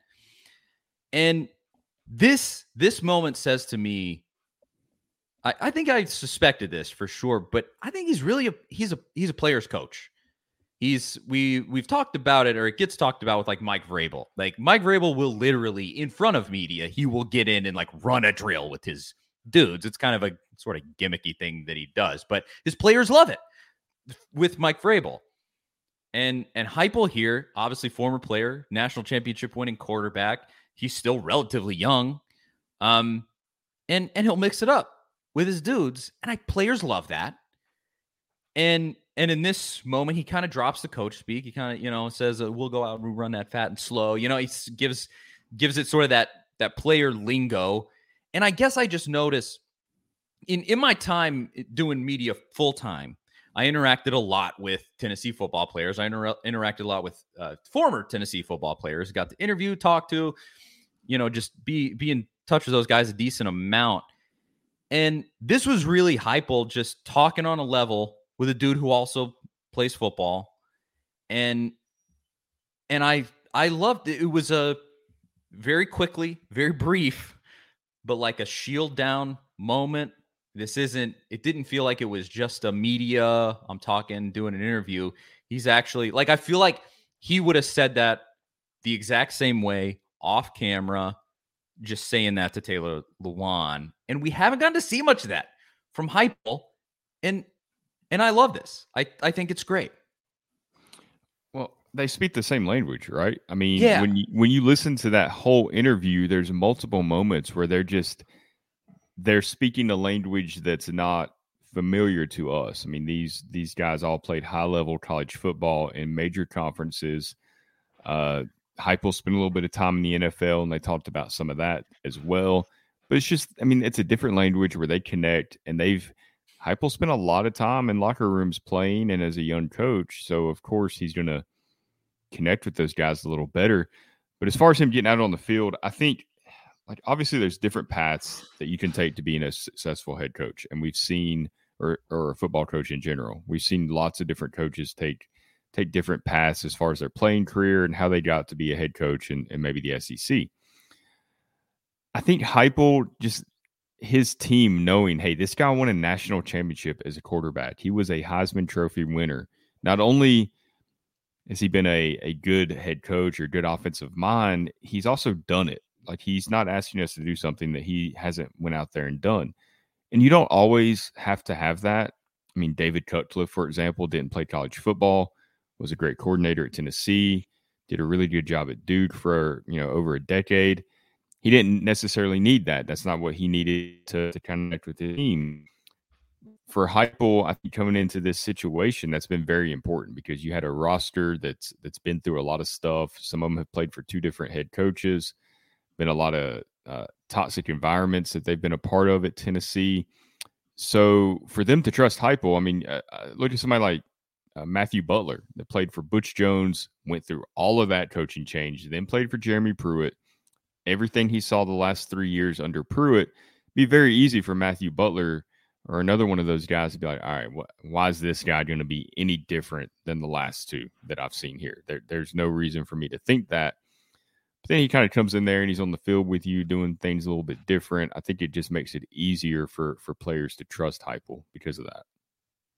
And this this moment says to me, I, I think I suspected this for sure, but I think he's really a he's a he's a player's coach. He's we we've talked about it, or it gets talked about with like Mike Vrabel. Like Mike Vrabel will literally in front of media, he will get in and like run a drill with his dudes. It's kind of a sort of gimmicky thing that he does, but his players love it with Mike Vrabel. And and Heupel here, obviously former player, national championship winning quarterback. He's still relatively young. Um, and and he'll mix it up with his dudes, and I players love that. And and in this moment, he kind of drops the coach speak. He kind of you know says, uh, "We'll go out and run that fat and slow." You know, he gives gives it sort of that that player lingo. And I guess I just noticed in in my time doing media full time, I interacted a lot with Tennessee football players. I inter- interacted a lot with uh, former Tennessee football players. Got to interview, talk to, you know, just be be in touch with those guys a decent amount. And this was really Heupel just talking on a level with a dude who also plays football, and and I I loved it. It was a very quickly, very brief, but like a shield down moment. This isn't. It didn't feel like it was just a media. I'm talking, doing an interview. He's actually like I feel like he would have said that the exact same way off camera, just saying that to Taylor Lewan, and we haven't gotten to see much of that from Heupel, and and I love this. I I think it's great. They speak the same language, right? I mean, Yeah. when you when you listen to that whole interview, there's multiple moments where they're just they're speaking a language that's not familiar to us. I mean, these these guys all played high level college football in major conferences. Uh Heupel spent a little bit of time in the NFL, and they talked about some of that as well. But it's just, I mean, it's a different language where they connect, and they've Heupel spent a lot of time in locker rooms playing and as a young coach. So of course he's going to connect with those guys a little better. But as far as him getting out on the field, I think like obviously there's different paths that you can take to being a successful head coach, and we've seen or or a football coach in general. We've seen lots of different coaches take take different paths as far as their playing career and how they got to be a head coach and, and maybe the SEC. I think Heupel just his team knowing, hey, this guy won a national championship as a quarterback. He was a Heisman Trophy winner. Not only has he been a, a good head coach or good offensive mind, he's also done it. Like he's not asking us to do something that he hasn't went out there and done. And you don't always have to have that. I mean, David Cutcliffe, for example, didn't play college football, was a great coordinator at Tennessee, did a really good job at Duke for, you know, over a decade he didn't necessarily need that. That's not what he needed to, to connect with his team. For Heupel, I think coming into this situation, that's been very important because you had a roster that's that's been through a lot of stuff. Some of them have played for two different head coaches. Been a lot of uh, toxic environments that they've been a part of at Tennessee. So for them to trust Heupel, I mean, uh, uh, look at somebody like uh, Matthew Butler that played for Butch Jones, went through all of that coaching change, then played for Jeremy Pruitt everything he saw the last three years under Pruitt, be very easy for Matthew Butler or another one of those guys to be like, all right, wh- why is this guy going to be any different than the last two that I've seen here? There, there's no reason for me to think that. But then he kind of comes in there and he's on the field with you doing things a little bit different. I think it just makes it easier for for players to trust Heupel because of that.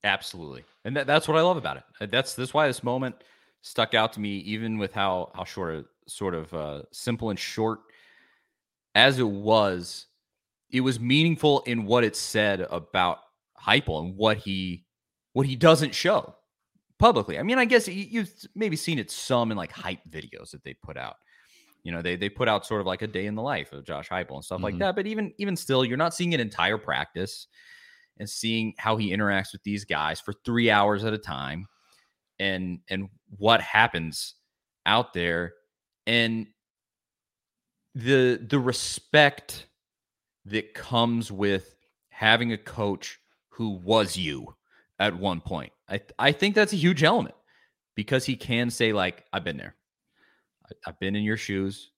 Absolutely, and that, that's what I love about it. Uh, That's that's why this moment stuck out to me, even with how how short, sort of uh, simple and short as it was. It was meaningful in what it said about Heupel and what he what he doesn't show publicly. I mean, I guess you, you've maybe seen it some in like hype videos that they put out. You know, they they put out sort of like a day in the life of Josh Heupel and stuff like Mhm. that. But even even still, you're not seeing an entire practice and seeing how he interacts with these guys for three hours at a time and and what happens out there and the the respect that comes with having a coach who was you at one point. I I think that's a huge element because he can say like I've been there. I, I've been in your shoes.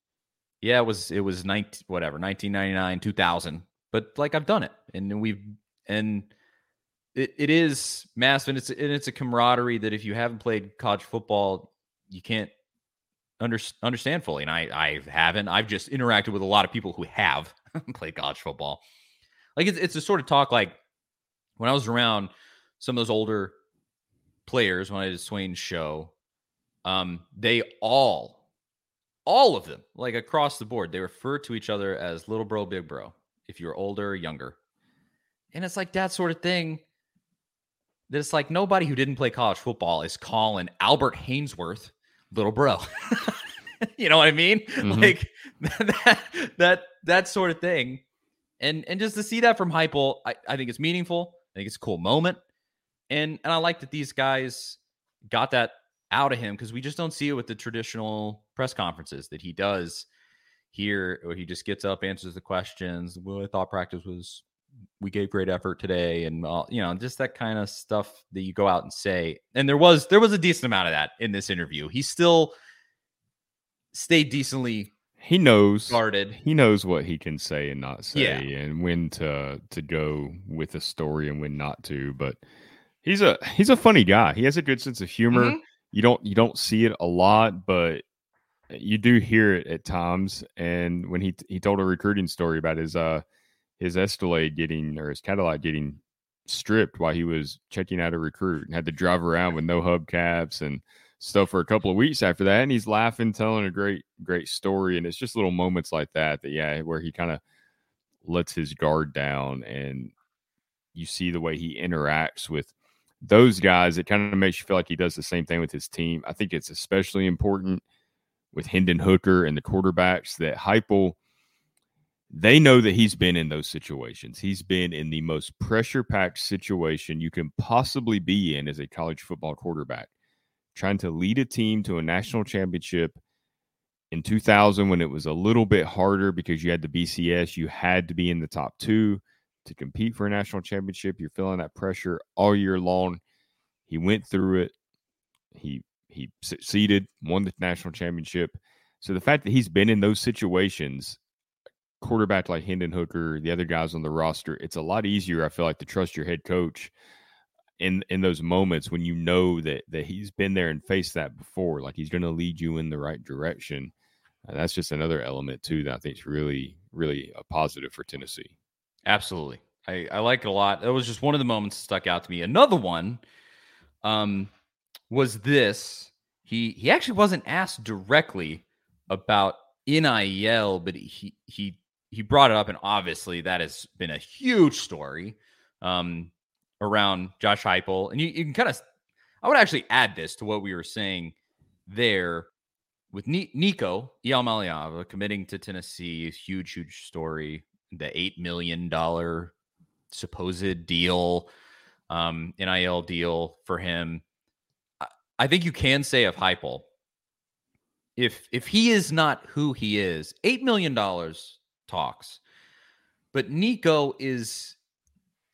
Yeah, it was it was 19 whatever, 1999, 2000, but like I've done it and we've and it, it is massive and it's and it's a camaraderie that if you haven't played college football, you can't under, understand fully. And I I haven't. I've just interacted with a lot of people who have played college football. Like it's it's a sort of talk like when I was around some of those older players when I did Swain's show, um, they all, all of them, like across the board, they refer to each other as little bro, big bro, if you're older or younger. And it's like that sort of thing that it's like nobody who didn't play college football is calling Albert Haynesworth little bro. you know what I mean? Mhm. Like that, that that sort of thing. And and just to see that from Heupel, I, I think it's meaningful. I think it's a cool moment. And and I like that these guys got that out of him because we just don't see it with the traditional press conferences that he does here, where he just gets up, answers the questions. Well, I thought practice was we gave great effort today, and uh, you know, just that kind of stuff that you go out and say. And there was there was a decent amount of that in this interview. He still stayed decently He knows guarded. he knows what he can say and not say Yeah. and when to to go with a story and when not to but he's a he's a funny guy he has a good sense of humor Mhm. you don't you don't see it a lot but you do hear it at times and when he he told a recruiting story about his uh his escalade getting or his cadillac getting stripped while he was checking out a recruit and had to drive around with no hubcaps and stuff for a couple of weeks after that and he's laughing telling a great great story and it's just little moments like that that yeah where he kind of lets his guard down and you see the way he interacts with those guys it kind of makes you feel like he does the same thing with his team i think it's especially important with Hendon Hooker and the quarterbacks that Heupel they know that he's been in those situations. He's been in the most pressure packed situation you can possibly be in as a college football quarterback trying to lead a team to a national championship in 2000 when it was a little bit harder because you had the BCS, you had to be in the top two to compete for a national championship. You're feeling that pressure all year long. He went through it. He he succeeded, won the national championship. So the fact that he's been in those situations, quarterback like Hendon Hooker, the other guys on the roster, it's a lot easier. I feel like to trust your head coach in in those moments when you know that that he's been there and faced that before like he's going to lead you in the right direction uh, that's just another element too that i think is really really a positive for tennessee Absolutely. I, I like it a lot. That was just one of the moments that stuck out to me. Another one um, was this. He he actually wasn't asked directly about NIL, but he he he brought it up, and obviously that has been a huge story um, around Josh Heupel. And you, you can kind of, I would actually add this to what we were saying there with Ni- Nico Iamaleava committing to Tennessee. Huge, huge story. The eight million dollar supposed deal, um, NIL deal for him. I, I think you can say of Heupel, if if he is not who he is, eight million dollars talks. But Nico is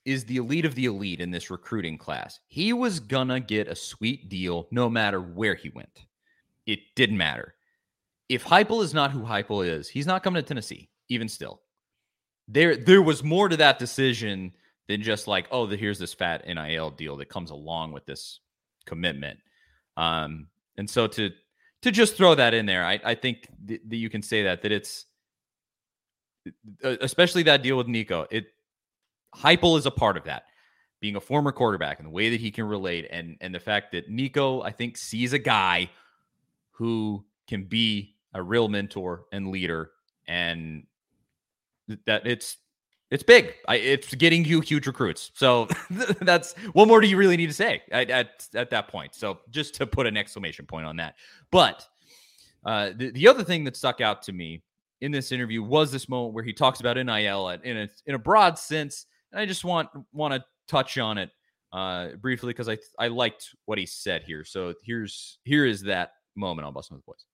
is the elite of the elite in this recruiting class. He was gonna get a sweet deal no matter where he went. It didn't matter. If Heupel is not who Heupel is, he's not coming to Tennessee, even still. There there was more to that decision than just like, oh, the, here's this fat NIL deal that comes along with this commitment. Um, and so to to just throw that in there, I, I think th- that you can say that that it's especially that deal with Nico. It Heupel is a part of that, being a former quarterback and the way that he can relate, and and the fact that Nico, I think, sees a guy who can be a real mentor and leader, and that it's it's big. I, it's getting you huge recruits. So that's what more do you really need to say at, at at that point? So just to put an exclamation point on that. But uh, the the other thing that stuck out to me in this interview was this moment where he talks about NIL in a in a broad sense. And I just want want to touch on it uh, briefly because I I liked what he said here. So here's here is that moment on Bussin' with the Boys.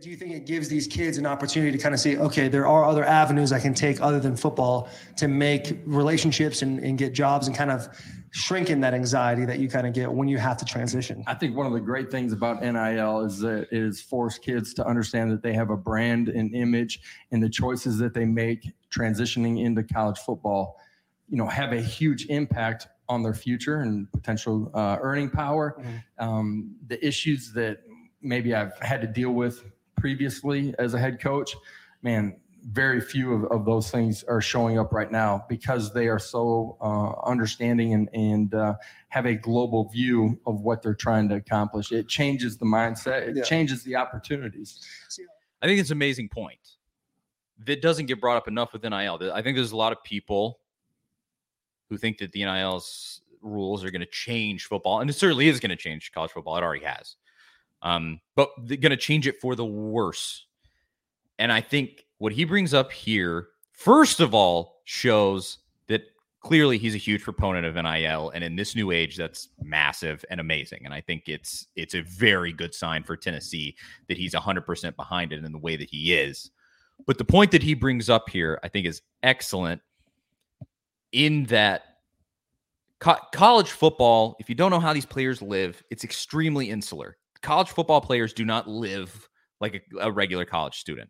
Do you think it gives these kids an opportunity to kind of say, okay, there are other avenues I can take other than football to make relationships and, and get jobs and kind of shrinking that anxiety that you kind of get when you have to transition? I think one of the great things about NIL is that it has forced kids to understand that they have a brand and image and the choices that they make transitioning into college football, you know, have a huge impact on their future and potential uh, earning power. Um, the issues that maybe I've had to deal with previously as a head coach, man, very few of, of those things are showing up right now because they are so uh, understanding and, and uh, have a global view of what they're trying to accomplish. It changes the mindset, it Yeah. changes the opportunities. I think it's an amazing point that doesn't get brought up enough with NIL. I think there's a lot of people who think that the NIL's rules are going to change football, and it certainly is going to change college football. It already has, um, but they're going to change it for the worse. And I think what he brings up here, first of all, shows that clearly he's a huge proponent of NIL, and in this new age, that's massive and amazing. And I think it's it's a very good sign for Tennessee that he's 100% behind it in the way that he is. But the point that he brings up here, I think, is excellent in that co- college football, if you don't know how these players live, it's extremely insular. College football players do not live like a, a regular college student.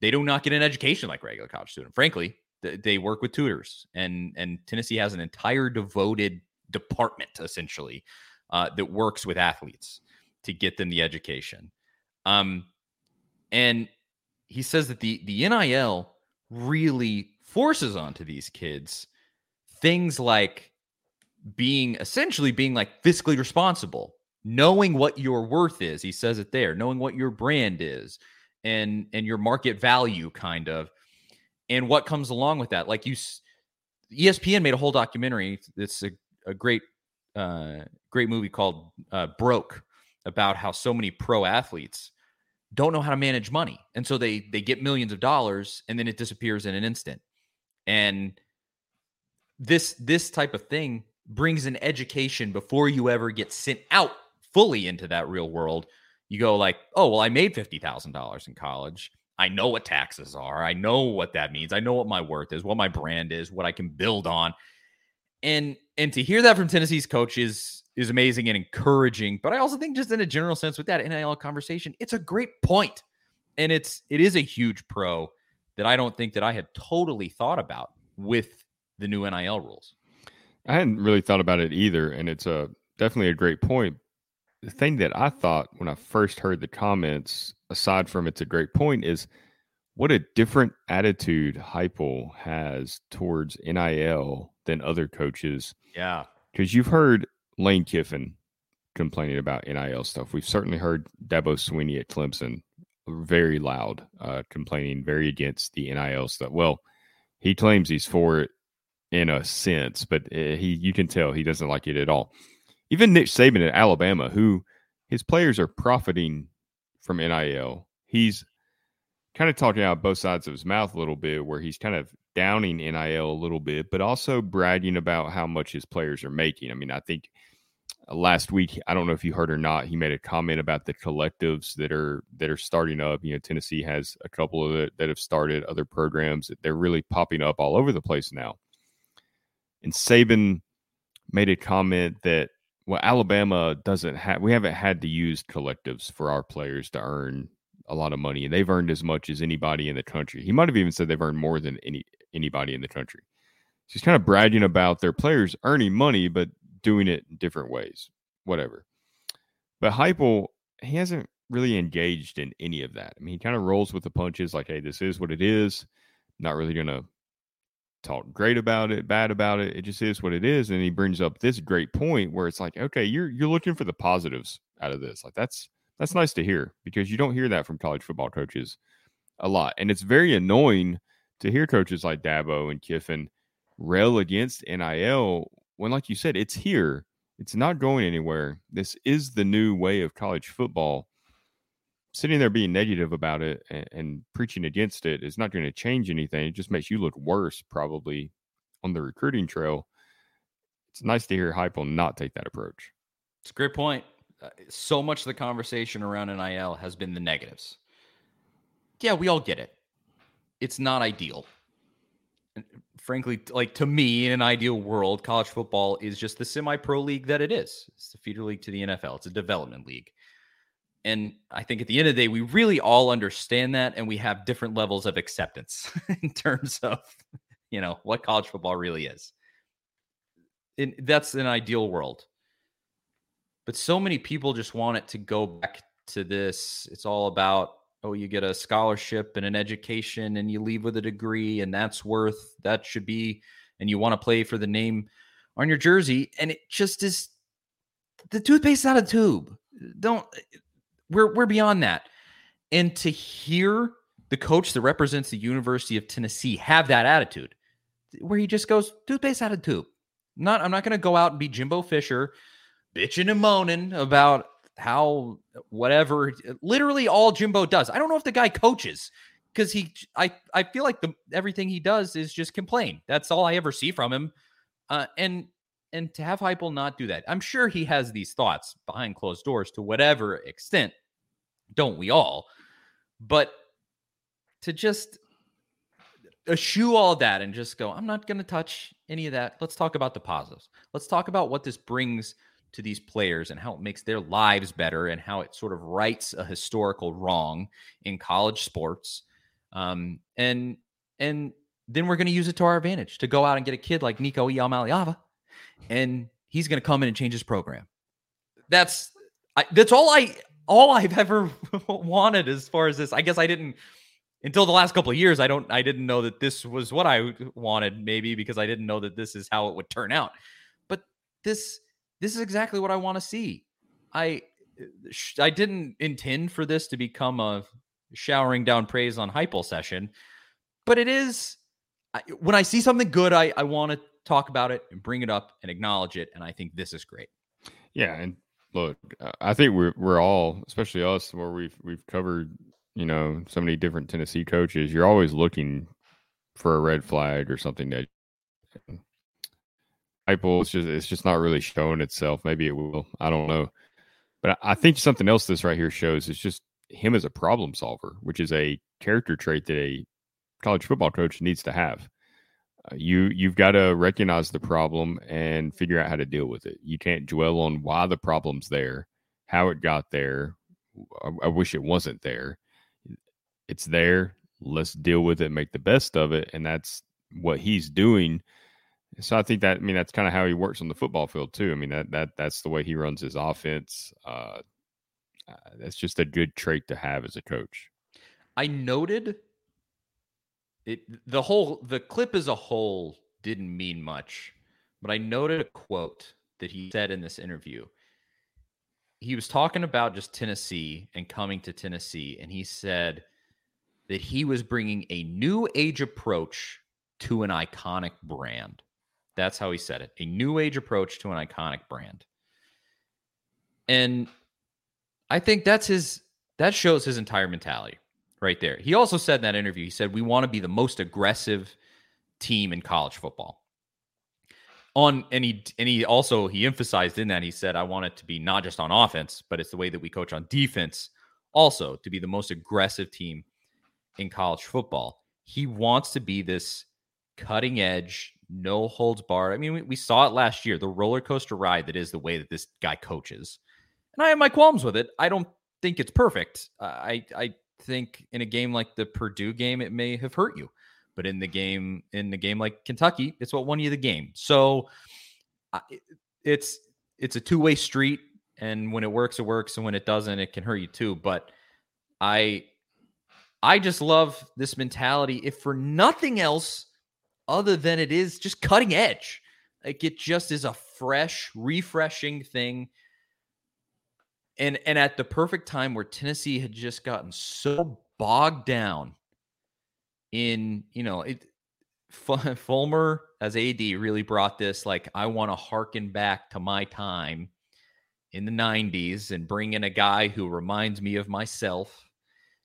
They do not get an education like regular college student. Frankly, th- they work with tutors, and and Tennessee has an entire devoted department essentially uh, that works with athletes to get them the education. Um, and he says that the the NIL really forces onto these kids things like being essentially being like fiscally responsible, knowing what your worth is. He says it there, knowing what your brand is and and your market value kind of and what comes along with that. Like you ESPN made a whole documentary. It's a, a great uh great movie called uh Broke about how so many pro athletes don't know how to manage money and so they they get millions of dollars and then it disappears in an instant and this this type of thing brings an education before you ever get sent out fully into that real world you go like oh well i made $50000 in college. I know what taxes are. I know what that means. I know what my worth is what my brand is what i can build on. And and to hear that from tennessee's coaches is amazing and encouraging but i also think just in a general sense with that nil conversation it's a great point. And it's it is a huge pro that i don't think that i had totally thought about with the new nil rules. I hadn't really thought about it either, and it's a definitely a great point. The thing that I thought when I first heard the comments, aside from it's a great point, is what a different attitude Heupel has towards NIL than other coaches. yeah Because you've heard Lane Kiffin complaining about NIL stuff. We've certainly heard Dabo Swinney at Clemson very loud, uh, complaining very against the NIL stuff. Well, he claims he's for it in a sense, but uh, he you can tell he doesn't like it at all. Even Nick Saban at Alabama, who his players are profiting from NIL, he's kind of talking out both sides of his mouth a little bit, where he's kind of downing NIL a little bit, but also bragging about how much his players are making. I mean, I think uh, last week, I don't know if you heard or not, he made a comment about the collectives that are that are starting up. You know, Tennessee has a couple of that have started other programs. They're really popping up all over the place now. And Saban made a comment that well, Alabama doesn't have we haven't had to use collectives for our players to earn a lot of money, and they've earned as much as anybody in the country. He might have even said they've earned more than any anybody in the country. So he's kind of bragging about their players earning money, but doing it in different ways. Whatever. But Heupel, he hasn't really engaged in any of that. I mean, he kind of rolls with the punches, like, "Hey, this is what it is." Not really gonna talk great about it, bad about it. It just is what it is. And he brings up this great point where it's like, okay, you're you're looking for the positives out of this. Like that's that's nice to hear because you don't hear that from college football coaches a lot. And it's very annoying to hear coaches like Dabo and Kiffin rail against NIL when, like you said, it's here. It's not going anywhere. This is the new way of college football. Sitting there being negative about it and, and preaching against it is not going to change anything. It just makes you look worse, probably, on the recruiting trail. it's nice to hear Heupel not take that approach. It's a great point. Uh, so much of the conversation around NIL has been the negatives. Yeah, we all get it. It's not ideal. And frankly, like to me, in an ideal world, college football is just the semi-pro league that it is. It's the feeder league to the NFL. It's a development league. And I think at the end of the day, we really all understand that and we have different levels of acceptance in terms of, you know, what college football really is. And that's an ideal world. But so many people just want it to go back to this. It's all about, oh, you get a scholarship and an education and you leave with a degree, and that's worth, that should be, and you want to play for the name on your jersey. And it just is the toothpaste out of tube. Don't we're we're beyond that. And to hear the coach that represents the University of Tennessee have that attitude, where he just goes, toothpaste out of tube. Not, I'm not going to go out and be Jimbo Fisher, bitching and moaning about how whatever. Literally, all Jimbo does. I don't know if the guy coaches because he. I I feel like the everything he does is just complain. That's all I ever see from him. Uh, and and to have Heupel not do that, I'm sure he has these thoughts behind closed doors to whatever extent. Don't we all? But to just eschew all that and just go, I'm not going to touch any of that. Let's talk about the positives. Let's talk about what this brings to these players and how it makes their lives better and how it sort of rights a historical wrong in college sports. Um, and and then we're going to use it to our advantage to go out and get a kid like Nico Iamaleava, and he's going to come in and change his program. That's I, that's all I all I've ever wanted as far as this. I guess I didn't until the last couple of years. I don't I didn't know that this was what I wanted maybe because I didn't know that this is how it would turn out. But this this is exactly what I want to see. I I didn't intend for this to become a showering down praise on Heupel session, but it is when I see something good, I I want to talk about it and bring it up and acknowledge it, and I think this is great. Yeah, and look, I think we're we're all, especially us, where we've we've covered you know so many different Tennessee coaches. You're always looking for a red flag or something that it's just it's just not really showing itself. Maybe it will. I don't know. But I think something else this right here shows is just him as a problem solver, which is a character trait that a college football coach needs to have. Uh, you you've got to recognize the problem and figure out how to deal with it. You can't dwell on why the problem's there, how it got there. I, I wish it wasn't there. It's there. Let's deal with it, make the best of it, and that's what he's doing so I think that I mean that's kind of how he works on the football field too. I mean that that that's the way he runs his offense. Uh, uh, that's just a good trait to have as a coach. I noted it the whole the clip as a whole didn't mean much, but I noted a quote that he said in this interview. He was talking about just Tennessee and coming to Tennessee, and he said that he was bringing a new age approach to an iconic brand. That's how he said it. A new age approach to an iconic brand. And I think that's his that shows his entire mentality right there. He also said in that interview, he said, We want to be the most aggressive team in college football. On and he and he also he emphasized in that he said, I want it to be not just on offense, but it's the way that we coach on defense, also to be the most aggressive team in college football. He wants to be this cutting edge, no holds barred. I mean, we, we saw it last year, the roller coaster ride that is the way that this guy coaches. And I have my qualms with it. I don't think it's perfect. I I think in a game like the Purdue game, it may have hurt you, but in the game in the game like Kentucky, it's what won you the game. So it's it's a two way street, and when it works, it works, and when it doesn't, it can hurt you too. But I I just love this mentality. If for nothing else, other than it is just cutting edge. Like it just is a fresh, refreshing thing. And and at the perfect time where Tennessee had just gotten so bogged down in, you know, it Fulmer as AD really brought this like I want to harken back to my time in the 90s and bring in a guy who reminds me of myself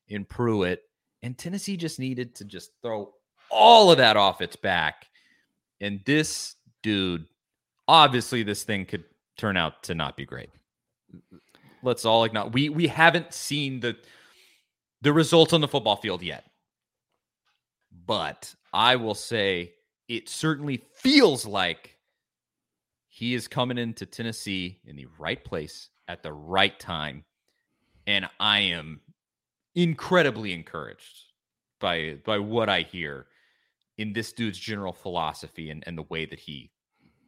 in Pruitt. And Tennessee just needed to just throw all of that off its back. And this dude obviously this thing could turn out to not be great. Let's all acknowledge we we haven't seen the the results on the football field yet. But I will say it certainly feels like he is coming into Tennessee in the right place at the right time. And I am incredibly encouraged by by what I hear in this dude's general philosophy and, and the way that he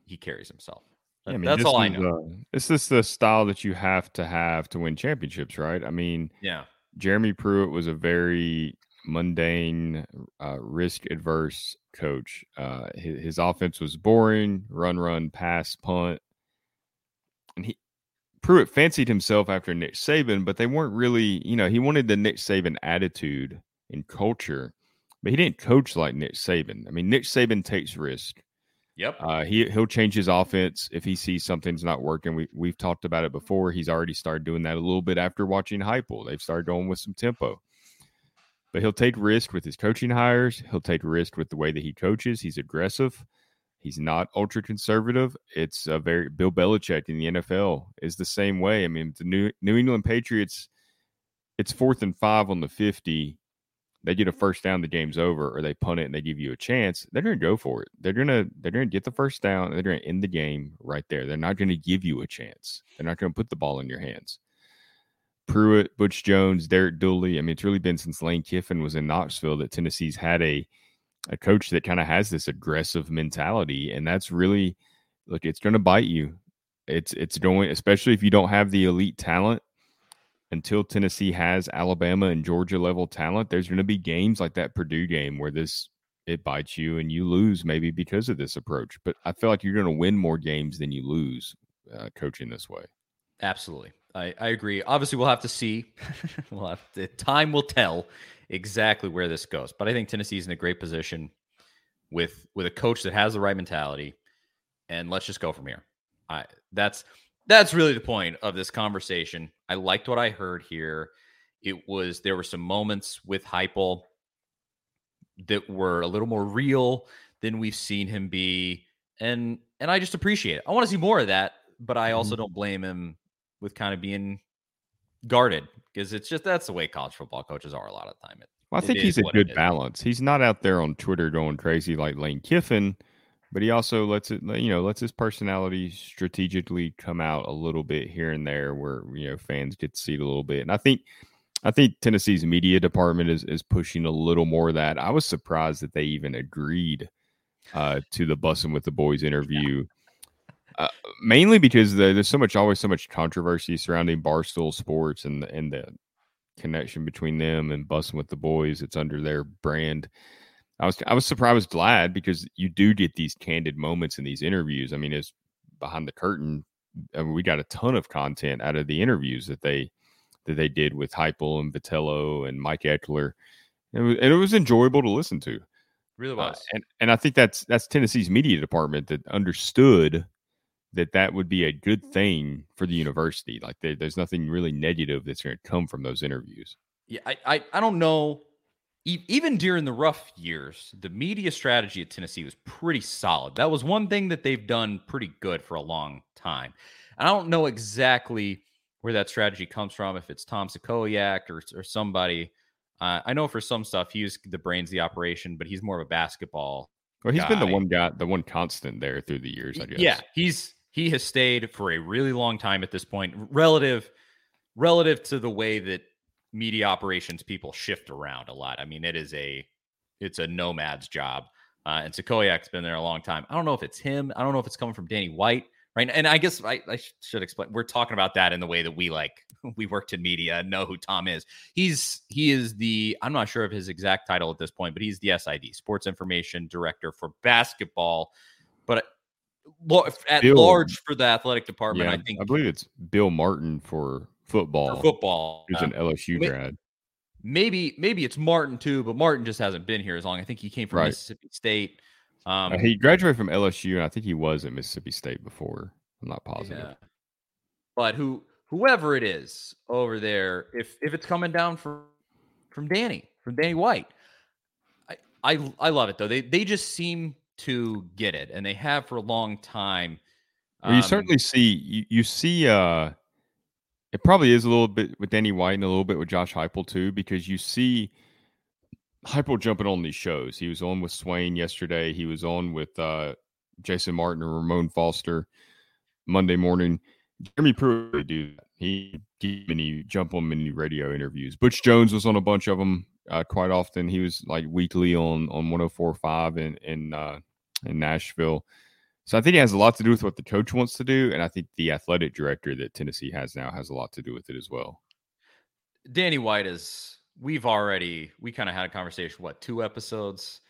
he carries himself. Yeah, I mean, That's all I know. Uh, this is the style that you have to have to win championships, right? I mean, yeah. Jeremy Pruitt was a very mundane, uh, risk adverse coach. Uh, his, his offense was boring run, run, pass, punt. And he, Pruitt fancied himself after Nick Saban, but they weren't really, you know, he wanted the Nick Saban attitude and culture, but he didn't coach like Nick Saban. I mean, Nick Saban takes risk. Yep. Uh, he he'll change his offense if he sees something's not working. We we've talked about it before. He's already started doing that a little bit after watching Heupel. They've started going with some tempo, but he'll take risk with his coaching hires. He'll take risk with the way that he coaches. He's aggressive. He's not ultra conservative. It's a very Bill Belichick in the NFL is the same way. I mean, the New New England Patriots, it's fourth and five on the fifty they get a first down, the game's over, or they punt it and they give you a chance, they're gonna go for it. They're gonna they're gonna get the first down, they're gonna end the game right there. They're not gonna give you a chance. They're not gonna put the ball in your hands. Pruitt, Butch Jones, Derek Dooley. I mean, it's really been since Lane Kiffin was in Knoxville that Tennessee's had a a coach that kind of has this aggressive mentality, and that's really look, it's gonna bite you. It's it's going, especially if you don't have the elite talent until Tennessee has Alabama and Georgia level talent, there's going to be games like that Purdue game where this it bites you and you lose maybe because of this approach. But I feel like you're going to win more games than you lose uh, coaching this way. Absolutely. I, I agree. Obviously, we'll have to see. we'll have to, time will tell exactly where this goes. But I think Tennessee's in a great position with with a coach that has the right mentality. And let's just go from here. I that's that's really the point of this conversation. I liked what I heard here. It was there were some moments with Heupel that were a little more real than we've seen him be, and and I just appreciate it. I want to see more of that, but I also mm-hmm. don't blame him with kind of being guarded because it's just that's the way college football coaches are a lot of the time. It, Well, I think he's a good balance. He's not out there on Twitter going crazy like Lane Kiffin, but he also lets it, you know, lets his personality strategically come out a little bit here and there, where you know fans get to see it a little bit. And I think, I think Tennessee's media department is is pushing a little more of that. I was surprised that they even agreed uh, to the Bussin' with the Boys" interview. Uh, mainly because the, there's so much, always so much controversy surrounding Barstool Sports and the, and the connection between them and Bussin' with the Boys. It's under their brand. I was I was surprised, I was glad because you do get these candid moments in these interviews. I mean, it's behind the curtain. I mean, we got a ton of content out of the interviews that they that they did with Heupel and Vitello and Mike Eckler. It and it was enjoyable to listen to. Really Uh, was. and and I think that's that's Tennessee's media department that understood that that would be a good thing for the university. Like there, there's nothing really negative that's going to come from those interviews. Yeah, I, I, I don't know. Even during the rough years, the media strategy at Tennessee was pretty solid. That was one thing that they've done pretty good for a long time. And I don't know exactly where that strategy comes from, if it's Tom Satkowiak or, or somebody. Uh, I know for some stuff, he's the brains of the operation, but he's more of a basketball. Well, he's been the one guy, the one constant there through the years. I guess. Yeah, he's he has stayed for a really long time at this point, relative relative to the way that media operations people shift around a lot. I mean, it is a it's a nomad's job. Uh, and Satkowiak's been there a long time. I don't know if it's him. I don't know if it's coming from Danny White, right? And I guess I, I should explain. We're talking about that in the way that we like we worked in media and know who Tom is. He's he is the I'm not sure of his exact title at this point, but he's the SID, Sports Information Director for basketball. But at Bill- large for the athletic department, yeah. I think I believe it's Bill Martin for football. football, uh, an LSU ma- grad. maybe maybe it's Martin too, but Martin just hasn't been here as long. I think he came from Right. Mississippi State. Um, Uh, he graduated from LSU, and I think he was at Mississippi State before. I'm not positive. yeah. But who whoever it is over there, if if it's coming down from from Danny from Danny White, I I I love it though. They they just seem to get it, and they have for a long time. Well, you Um, certainly see you, you see uh it probably is a little bit with Danny White and a little bit with Josh Heupel too, because you see Heupel jumping on these shows. He was on with Swain yesterday. He was on with uh Jason Martin and Ramon Foster Monday morning. Jeremy Pruitt do that. He many jump on many radio interviews. Butch Jones was on a bunch of them uh, quite often. He was like weekly on on 104.5 in in uh, in Nashville. So I think it has a lot to do with what the coach wants to do, and I think the athletic director that Tennessee has now has a lot to do with it as well. Danny White is. We've already we kind of had a conversation. What two episodes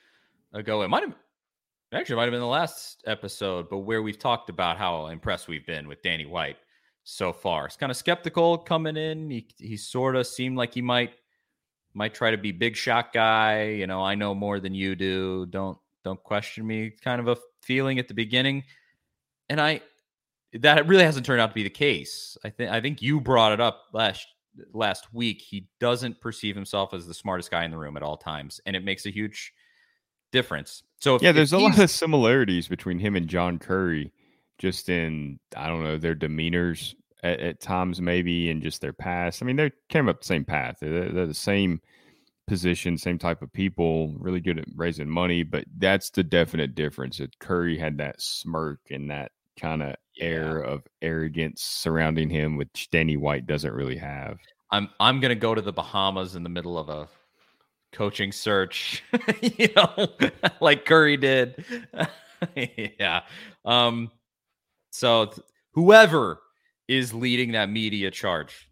ago? It might have actually might have been the last episode, but where we've talked about how impressed we've been with Danny White so far. It's kind of skeptical coming in. He he sort of seemed like he might might try to be big shot guy. You know, I know more than you do. Don't don't question me. Kind of a feeling at the beginning, and I that really hasn't turned out to be the case. I think I think you brought it up last last week. He doesn't perceive himself as the smartest guy in the room at all times, and it makes a huge difference. So if, Yeah, there's a lot of similarities between him and John Curry, just in I don't know their demeanors at, at times, maybe, and just their past. I mean, they came up the same path. They're, they're the same position, same type of people, really good at raising money. But that's the definite difference. That Curry had that smirk and that kind of air of arrogance surrounding him, which Danny White doesn't really have. I'm I'm gonna go to the Bahamas in the middle of a coaching search, you know, like Curry did. yeah. Um. So th- whoever is leading that media charge,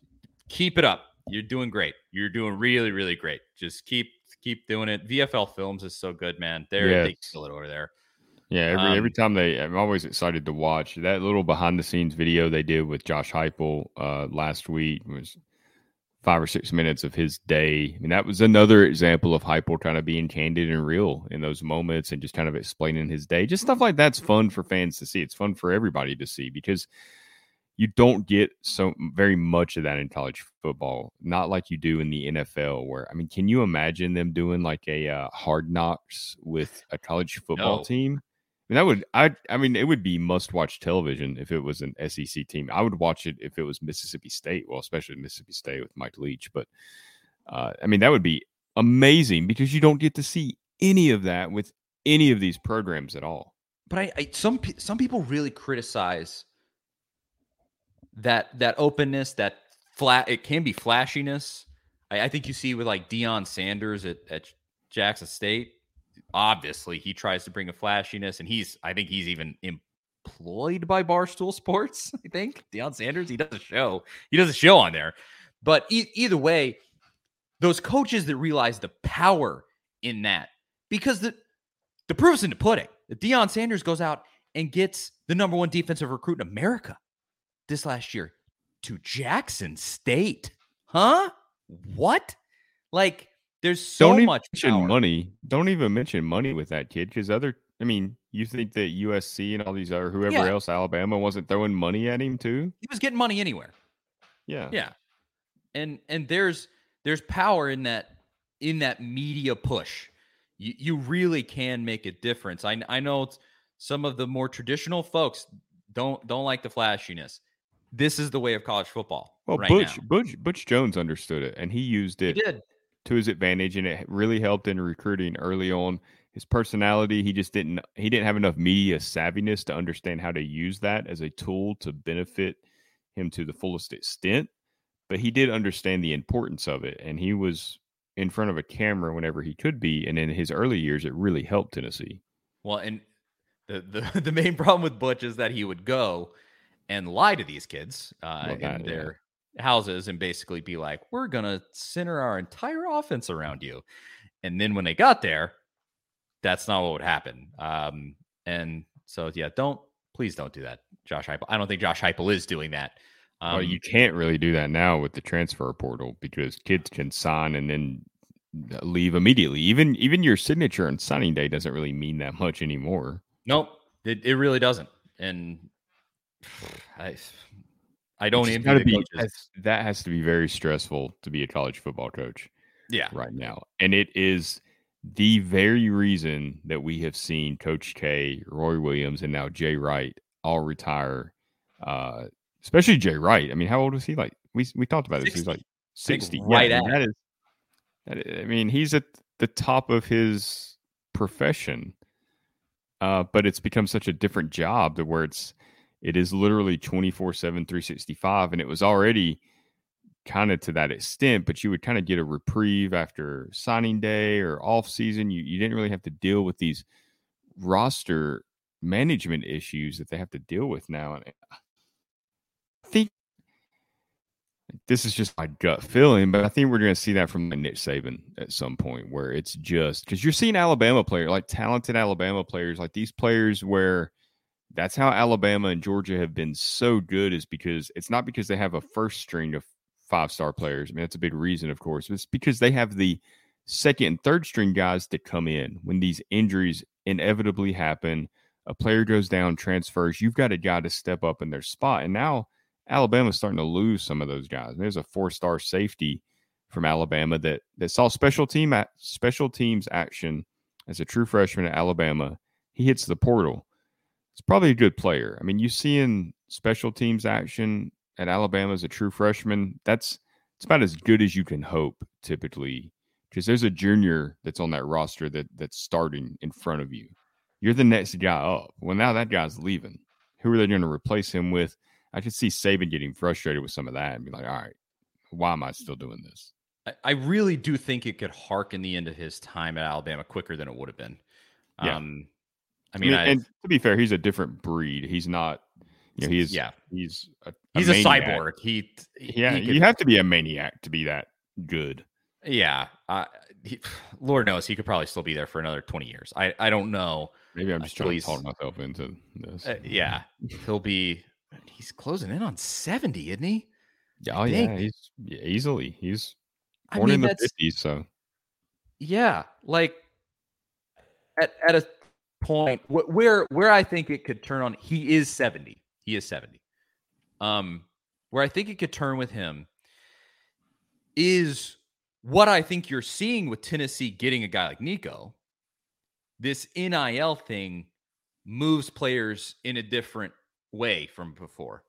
keep it up. You're doing great. You're doing really, really great. Just keep keep doing it. VFL Films is so good, man. They're they Yes. kill it over there. Yeah, every every Um, time they, I'm always excited to watch that little behind the scenes video they did with Josh Heupel uh, last week was five or six minutes of his day. I mean, that was another example of Heupel kind of being candid and real in those moments and just kind of explaining his day. Just stuff like that's fun for fans to see. It's fun for everybody to see because you don't get so very much of that in college football, not like you do in the NFL. Where I mean, can you imagine them doing like a uh, hard knocks with a college football No. team? I mean, that would I I mean, it would be must watch television if it was an SEC team. I would watch it if it was Mississippi State, well, especially Mississippi State with Mike Leach. But uh, I mean, that would be amazing because you don't get to see any of that with any of these programs at all. but I, I some some people really criticize that that openness, that flat. It can be flashiness. I, I think you see with like Deion Sanders at, at Jackson State. Obviously, he tries to bring a flashiness, and he's. I think he's even employed by Barstool Sports. I think Deion Sanders. He does a show. He does a show on there. But e- either way, those coaches that realize the power in that, because the the proof's in the pudding. Deion Sanders goes out and gets the number one defensive recruit in America this last year to Jackson State. Huh? What? Like, there's so don't much mention money. Don't even mention money with that kid because other. I mean, you think that USC and all these other whoever Yeah. else, Alabama, wasn't throwing money at him too? He was getting money anywhere. Yeah. Yeah. And and there's there's power in that in that media push. You you really can make a difference. I I know some of the more traditional folks don't don't like the flashiness. This is the way of college football. Well, right Butch, now. Butch, Butch Jones understood it, and he used He it did. to his advantage, and it really helped in recruiting early on. His personality, he just didn't. He didn't have enough media savviness to understand how to use that as a tool to benefit him to the fullest extent. But he did understand the importance of it, and he was in front of a camera whenever he could be. And in his early years, it really helped Tennessee. Well, and the, the the main problem with Butch is that he would go and lie to these kids uh, Well, in that, yeah. their houses and basically be like, "We're gonna center our entire offense around you," and then when they got there, that's not what would happen. Um, and so, yeah, don't please don't do that, Josh Heupel. I don't think Josh Heupel is doing that. Um, well, you can't really do that now with the transfer portal because kids can sign and then leave immediately. Even even your signature on signing day doesn't really mean that much anymore. nope, it, it really doesn't. And I, I don't envy be that's- that has to be very stressful to be a college football coach Yeah, right now, and it is the very reason that we have seen Coach K, Roy Williams, and now Jay Wright all retire Uh, especially Jay Wright. I mean, how old was he? Like we we talked about this. He's like sixty. right yeah, I mean, at that is. That is, I mean, he's at the top of his profession. Uh, but it's become such a different job to where it's it is literally 24 7 365 and it was already kind of to that extent but you would kind of get a reprieve after signing day or off season. You, you didn't really have to deal with these roster management issues that they have to deal with now and i think this is just my gut feeling, but I think we're going to see that from Nick Saban at some point, where it's just because you're seeing Alabama players, like talented Alabama players, like these players where that's how Alabama and Georgia have been so good, is because it's not because they have a first string of five star players. I mean, that's a big reason, of course. It's because they have the second and third string guys to come in when these injuries inevitably happen. A player goes down, transfers. You've got a guy to step up in their spot, and now Alabama's starting to lose some of those guys. There's a four-star safety from Alabama that that saw special team at special teams action as a true freshman at Alabama. He hits the portal. It's probably a good player. I mean, you see in special teams action at Alabama as a true freshman. That's it's about as good as you can hope typically because there's a junior that's on that roster that that's starting in front of you. You're the next guy up. Well, now that guy's leaving. Who are they going to replace him with? I could see Saban getting frustrated with some of that and be like, all right, why am I still doing this? I, I really do think it could harken the end of his time at Alabama quicker than it would have been. Yeah. Um, I mean, I, and to be fair, he's a different breed. He's not, you know, he's yeah, he's a, he's a, cyborg. He, he Yeah, he could- you have to be a maniac to be that good. yeah. Uh, he, Lord knows he could probably still be there for another twenty years. I, I don't know. Maybe I'm Uh, just trying please. to talk myself into this. Uh, yeah, he'll be. He's closing in on seventy, isn't he? Yeah, oh yeah, he's yeah, easily. He's I mean, in the fifties, so yeah. Like at at a point wh- where where I think it could turn on. He is seventy. He is seventy. Um, where I think it could turn with him is what I think you're seeing with Tennessee getting a guy like Nico. This NIL thing moves players in a different way from before.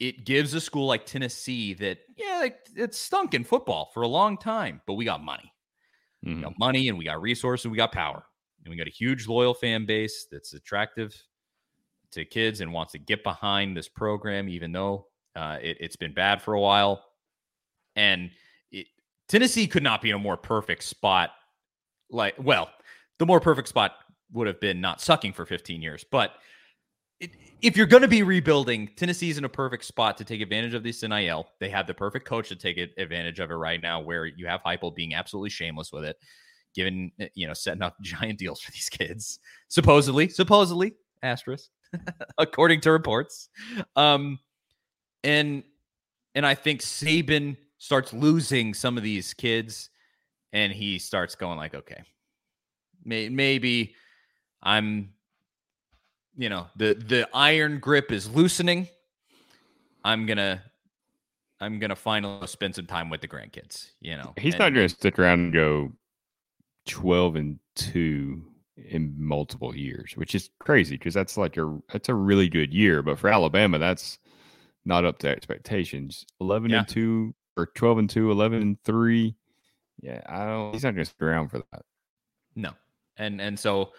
It gives a school like Tennessee that, yeah, it, it stunk in football for a long time, but we got money. We mhm. got money and we got resources we got power. And we got a huge loyal fan base that's attractive to kids and wants to get behind this program, even though uh, it, it's been bad for a while. And it, Tennessee could not be in a more perfect spot. Like, well, the more perfect spot would have been not sucking for 15 years. But it, if you're going to be rebuilding, Tennessee's in a perfect spot to take advantage of this NIL. They have the perfect coach to take advantage of it right now, where you have Heupel being absolutely shameless with it, given eh, you know setting up giant deals for these kids, supposedly, supposedly, asterisk, according to reports. Um, and and I think Saban starts losing some of these kids, and he starts going like, okay, may, maybe I'm, you know, the the iron grip is loosening. I'm gonna, I'm gonna finally spend some time with the grandkids. You know, he's and- not going to stick around and go twelve and two in multiple years, which is crazy because that's like a that's a really good year. But for Alabama, that's not up to expectations. Eleven Yeah. and two or twelve and two, 11 and three. Yeah, I don't. He's not going to stick around for that. No. And and so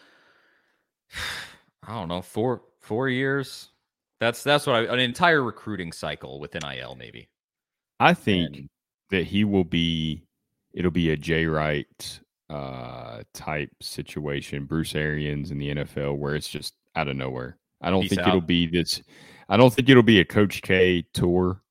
I don't know, four four years. That's that's what I an entire recruiting cycle with NIL maybe. I think And- that he will be. It'll be a Jay Wright uh, type situation, Bruce Arians in the NFL, where it's just out of nowhere. I don't Peace think it'll be this. I don't think it'll be a Coach K tour.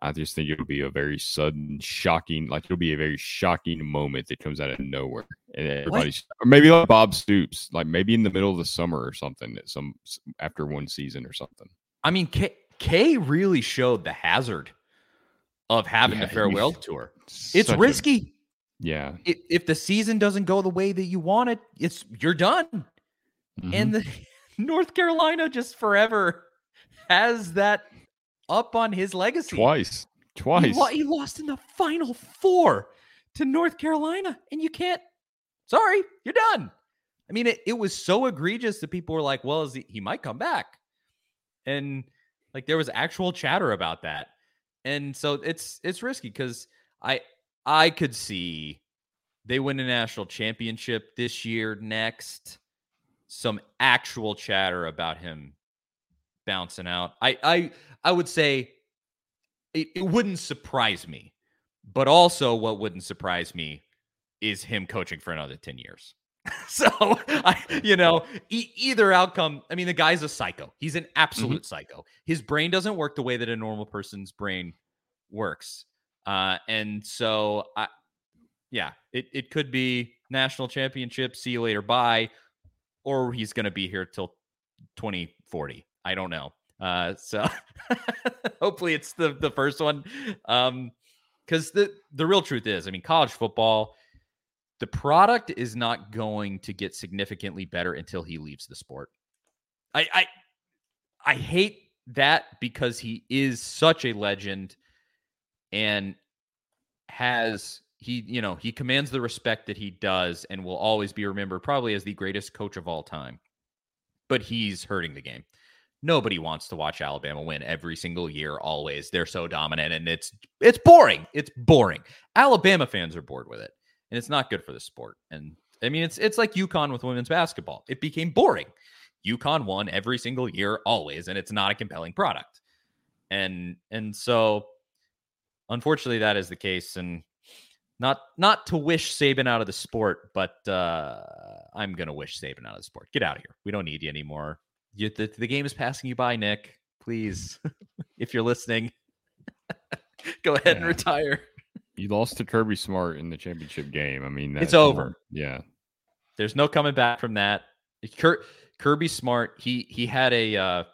I just think it'll be a very sudden, shocking, like it'll be a very shocking moment that comes out of nowhere, and everybody's or maybe like Bob Stoops, like maybe in the middle of the summer or something, at some after one season or something. I mean K, K really showed the hazard of having Yeah, the farewell tour. It's risky. Yeah, I if the season doesn't go the way that you want it, it's you're done. Mhm. And the North Carolina just forever has that up on his legacy. twice, twice. lo- he lost in the final four to North Carolina, and you can't. Sorry, you're done. I mean, it, it was so egregious that people were like, "Well, is he, he might come back," and Like there was actual chatter about that. And so it's it's risky because I I could see they win a national championship this year, next, some actual chatter about him bouncing out. I I I would say it, it wouldn't surprise me, but also what wouldn't surprise me is him coaching for another 10 years. so I, you know, e- either outcome. I mean, the guy's a psycho. He's an absolute mm-hmm. psycho. His brain doesn't work the way that a normal person's brain works. Uh, and so I, yeah, it, it could be national championship. See you later. Bye. Or he's going to be here till 2040. I don't know. Uh, so hopefully it's the the first one. Um, because the the real truth is, I mean, college football, the product is not going to get significantly better until he leaves the sport. I I I hate that because he is such a legend and has he you know he commands the respect that he does and will always be remembered probably as the greatest coach of all time. But he's hurting the game. Nobody wants to watch alabama win every single year always. They're so dominant and it's it's boring. It's boring. Alabama fans are bored with it and it's not good for the sport. And i mean it's it's like UConn with women's basketball. It became boring. UConn won every single year always and it's not a compelling product. And and so unfortunately that is the case and not not to wish Saban out of the sport, but uh, I'm gonna wish Saban out of the sport. Get out of here. We don't need you anymore. You, the, the game is passing you by, Nick. Please, if you're listening, go ahead yeah. and retire. You lost to Kirby Smart in the championship game. I mean, it's over. Yeah, there's no coming back from that. Kir- Kirby Smart, he he had a uh,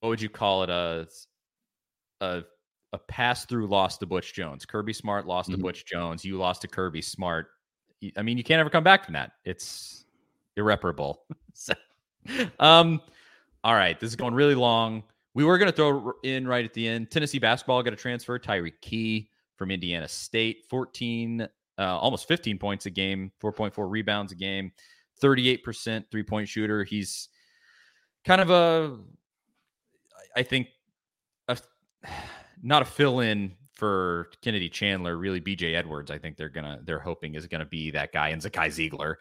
what would you call it a a a pass through loss to Butch Jones. Kirby Smart lost mm-hmm. to Butch Jones. You lost to Kirby Smart. I mean, you can't ever come back from that. It's irreparable. so, um, all right, this is going really long. We were going to throw in right at the end. Tennessee basketball got a transfer. Tyreke Key from Indiana State, 14, uh, almost 15 points a game, 4.4 rebounds a game, 38% three point shooter. He's kind of a, I think, a not a fill in for Kennedy Chandler, really BJ Edwards. I think they're gonna they're hoping is gonna be that guy and Zakai Zeigler.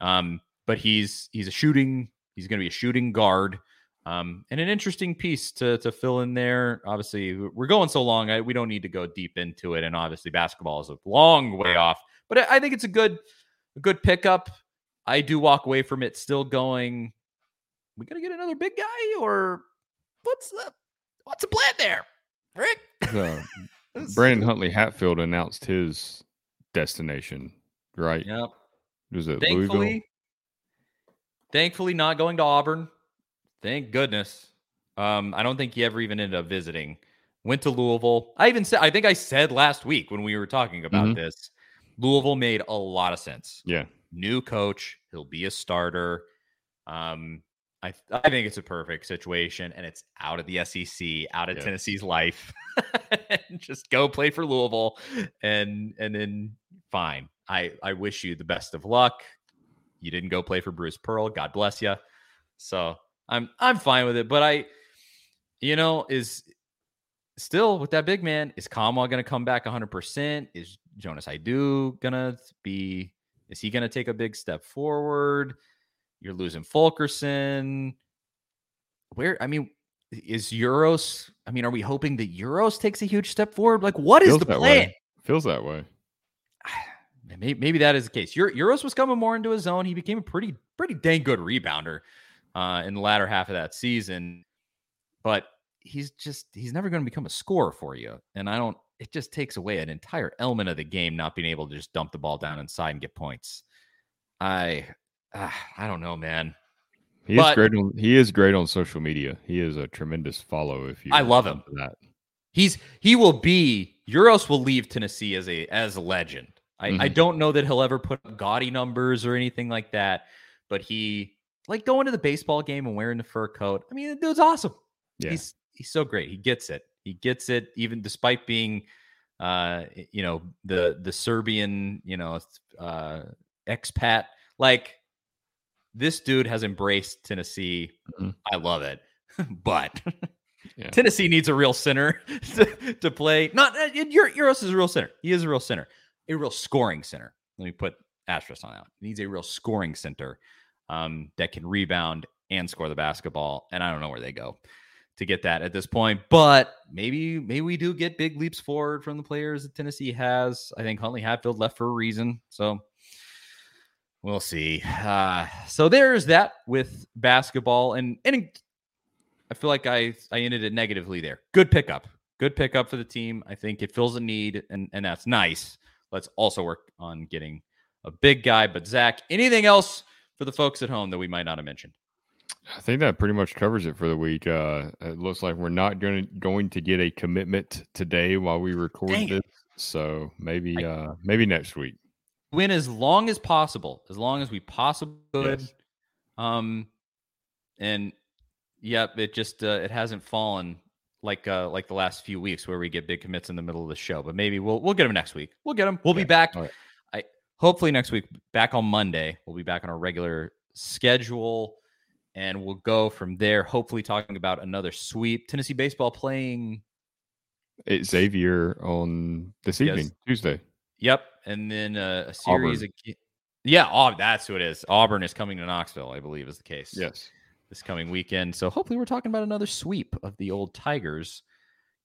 Um, but he's he's a shooting he's gonna be a shooting guard. Um, and an interesting piece to to fill in there. Obviously, we're going so long, I, we don't need to go deep into it. And obviously, basketball is a long way off, but I, I think it's a good a good pickup. I do walk away from it still going. We gonna get another big guy, or what's the what's the plan there? Rick. Uh, Brandon Huntley Hatfield announced his destination, right? Yep. Was it thankfully, Louisville? Thankfully, not going to Auburn. Thank goodness. Um, I don't think he ever even ended up visiting. Went to Louisville. I even said, I think I said last week when we were talking about mm-hmm. this, Louisville made a lot of sense. Yeah. New coach, he'll be a starter. Um, I, I think it's a perfect situation and it's out of the SEC, out of Tennessee's life. just go play for Louisville and and then fine. I I wish you the best of luck. You didn't go play for Bruce Pearl. God bless you. So I'm I'm fine with it. But I, you know, is still with that big man. Is Nkamhoua going to come back 100? percent Is Jonas Aidoo going to be? Is he going to take a big step forward? You're losing Fulkerson. Where I mean, is Uros? I mean, are we hoping that Uros takes a huge step forward? Like, what is Feels the plan? Way. Feels that way. Maybe, maybe that is the case. Uros was coming more into his zone. He became a pretty, pretty dang good rebounder uh, in the latter half of that season. But he's just he's never going to become a scorer for you. And I don't. It just takes away an entire element of the game not being able to just dump the ball down inside and get points. I uh, I don't know, man. He but, is great on he is great on social media. He is a tremendous follow if you I love him. That. He's he will be Uros will leave Tennessee as a as a legend. I, mm-hmm. I don't know that he'll ever put up gaudy numbers or anything like that, but he like going to the baseball game and wearing the fur coat. I mean, the dude's awesome. Yeah. He's he's so great. He gets it. He gets it even despite being uh you know the the Serbian, you know, uh expat. Like this dude has embraced Tennessee. Mm-hmm. I love it. but Yeah. Tennessee needs a real center to, to play. Not uh, Uros is a real center. He is a real center, a real scoring center. Let me put asterisk on that. He needs a real scoring center um, that can rebound and score the basketball. And I don't know where they go to get that at this point. But maybe maybe we do get big leaps forward from the players that Tennessee has. I think Huntley Hatfield left for a reason. So we'll see. Uh, so there's that with basketball. And, and I feel like I, I ended it negatively there. Good pickup. Good pickup for the team. I think it fills a need, and, and that's nice. Let's also work on getting a big guy. But Zach, anything else for the folks at home that we might not have mentioned? I think that pretty much covers it for the week. Uh, it looks like we're not going to going to get a commitment today while we record Dang this. So maybe I- uh, maybe next week. Win as long as possible, as long as we possibly could. Yes. Um, and yep, it just uh, it hasn't fallen like uh like the last few weeks where we get big commits in the middle of the show. But maybe we'll we'll get them next week. We'll get them. We'll be back. Right. I hopefully next week back on Monday. We'll be back on our regular schedule, and we'll go from there. Hopefully, talking about another sweep. Tennessee baseball playing. It's Xavier on this Yes. evening, Tuesday. Yep, and then uh, a series. Of, yeah, oh, that's who it is. Auburn is coming to Knoxville, I believe, is the case. Yes. this coming weekend. So hopefully we're talking about another sweep of the old Tigers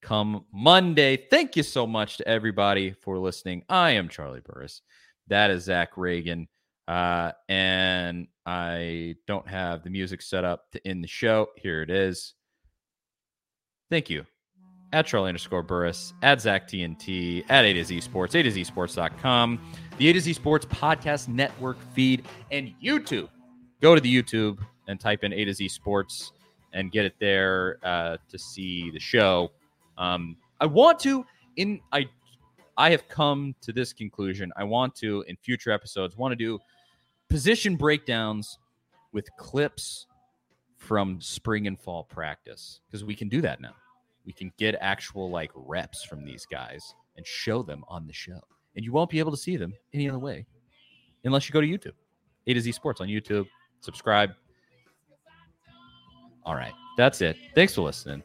come Monday. Thank you so much to everybody for listening. I am Charlie Burris. That is Zach Ragan. Uh, and I don't have the music set up to end the show. Here it is. Thank you. At Charlie underscore Burris, at Zach TNT, at A to Z Sports, A to Z Sports.com, the A to Z Sports Podcast Network feed, and YouTube go to the YouTube and type in A to Z Sports and get it there uh, to see the show. Um, I want to in I I have come to this conclusion. I want to in future episodes want to do position breakdowns with clips from spring and fall practice because we can do that now. We can get actual like reps from these guys and show them on the show, and you won't be able to see them any other way unless you go to YouTube. A to Z Sports on YouTube. Subscribe. All right. That's it. Thanks for listening.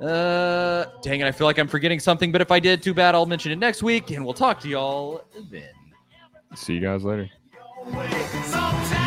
Uh dang it, I feel like I'm forgetting something, but if I did, too bad. I'll mention it next week, and we'll talk to y'all then. See you guys later. Sometimes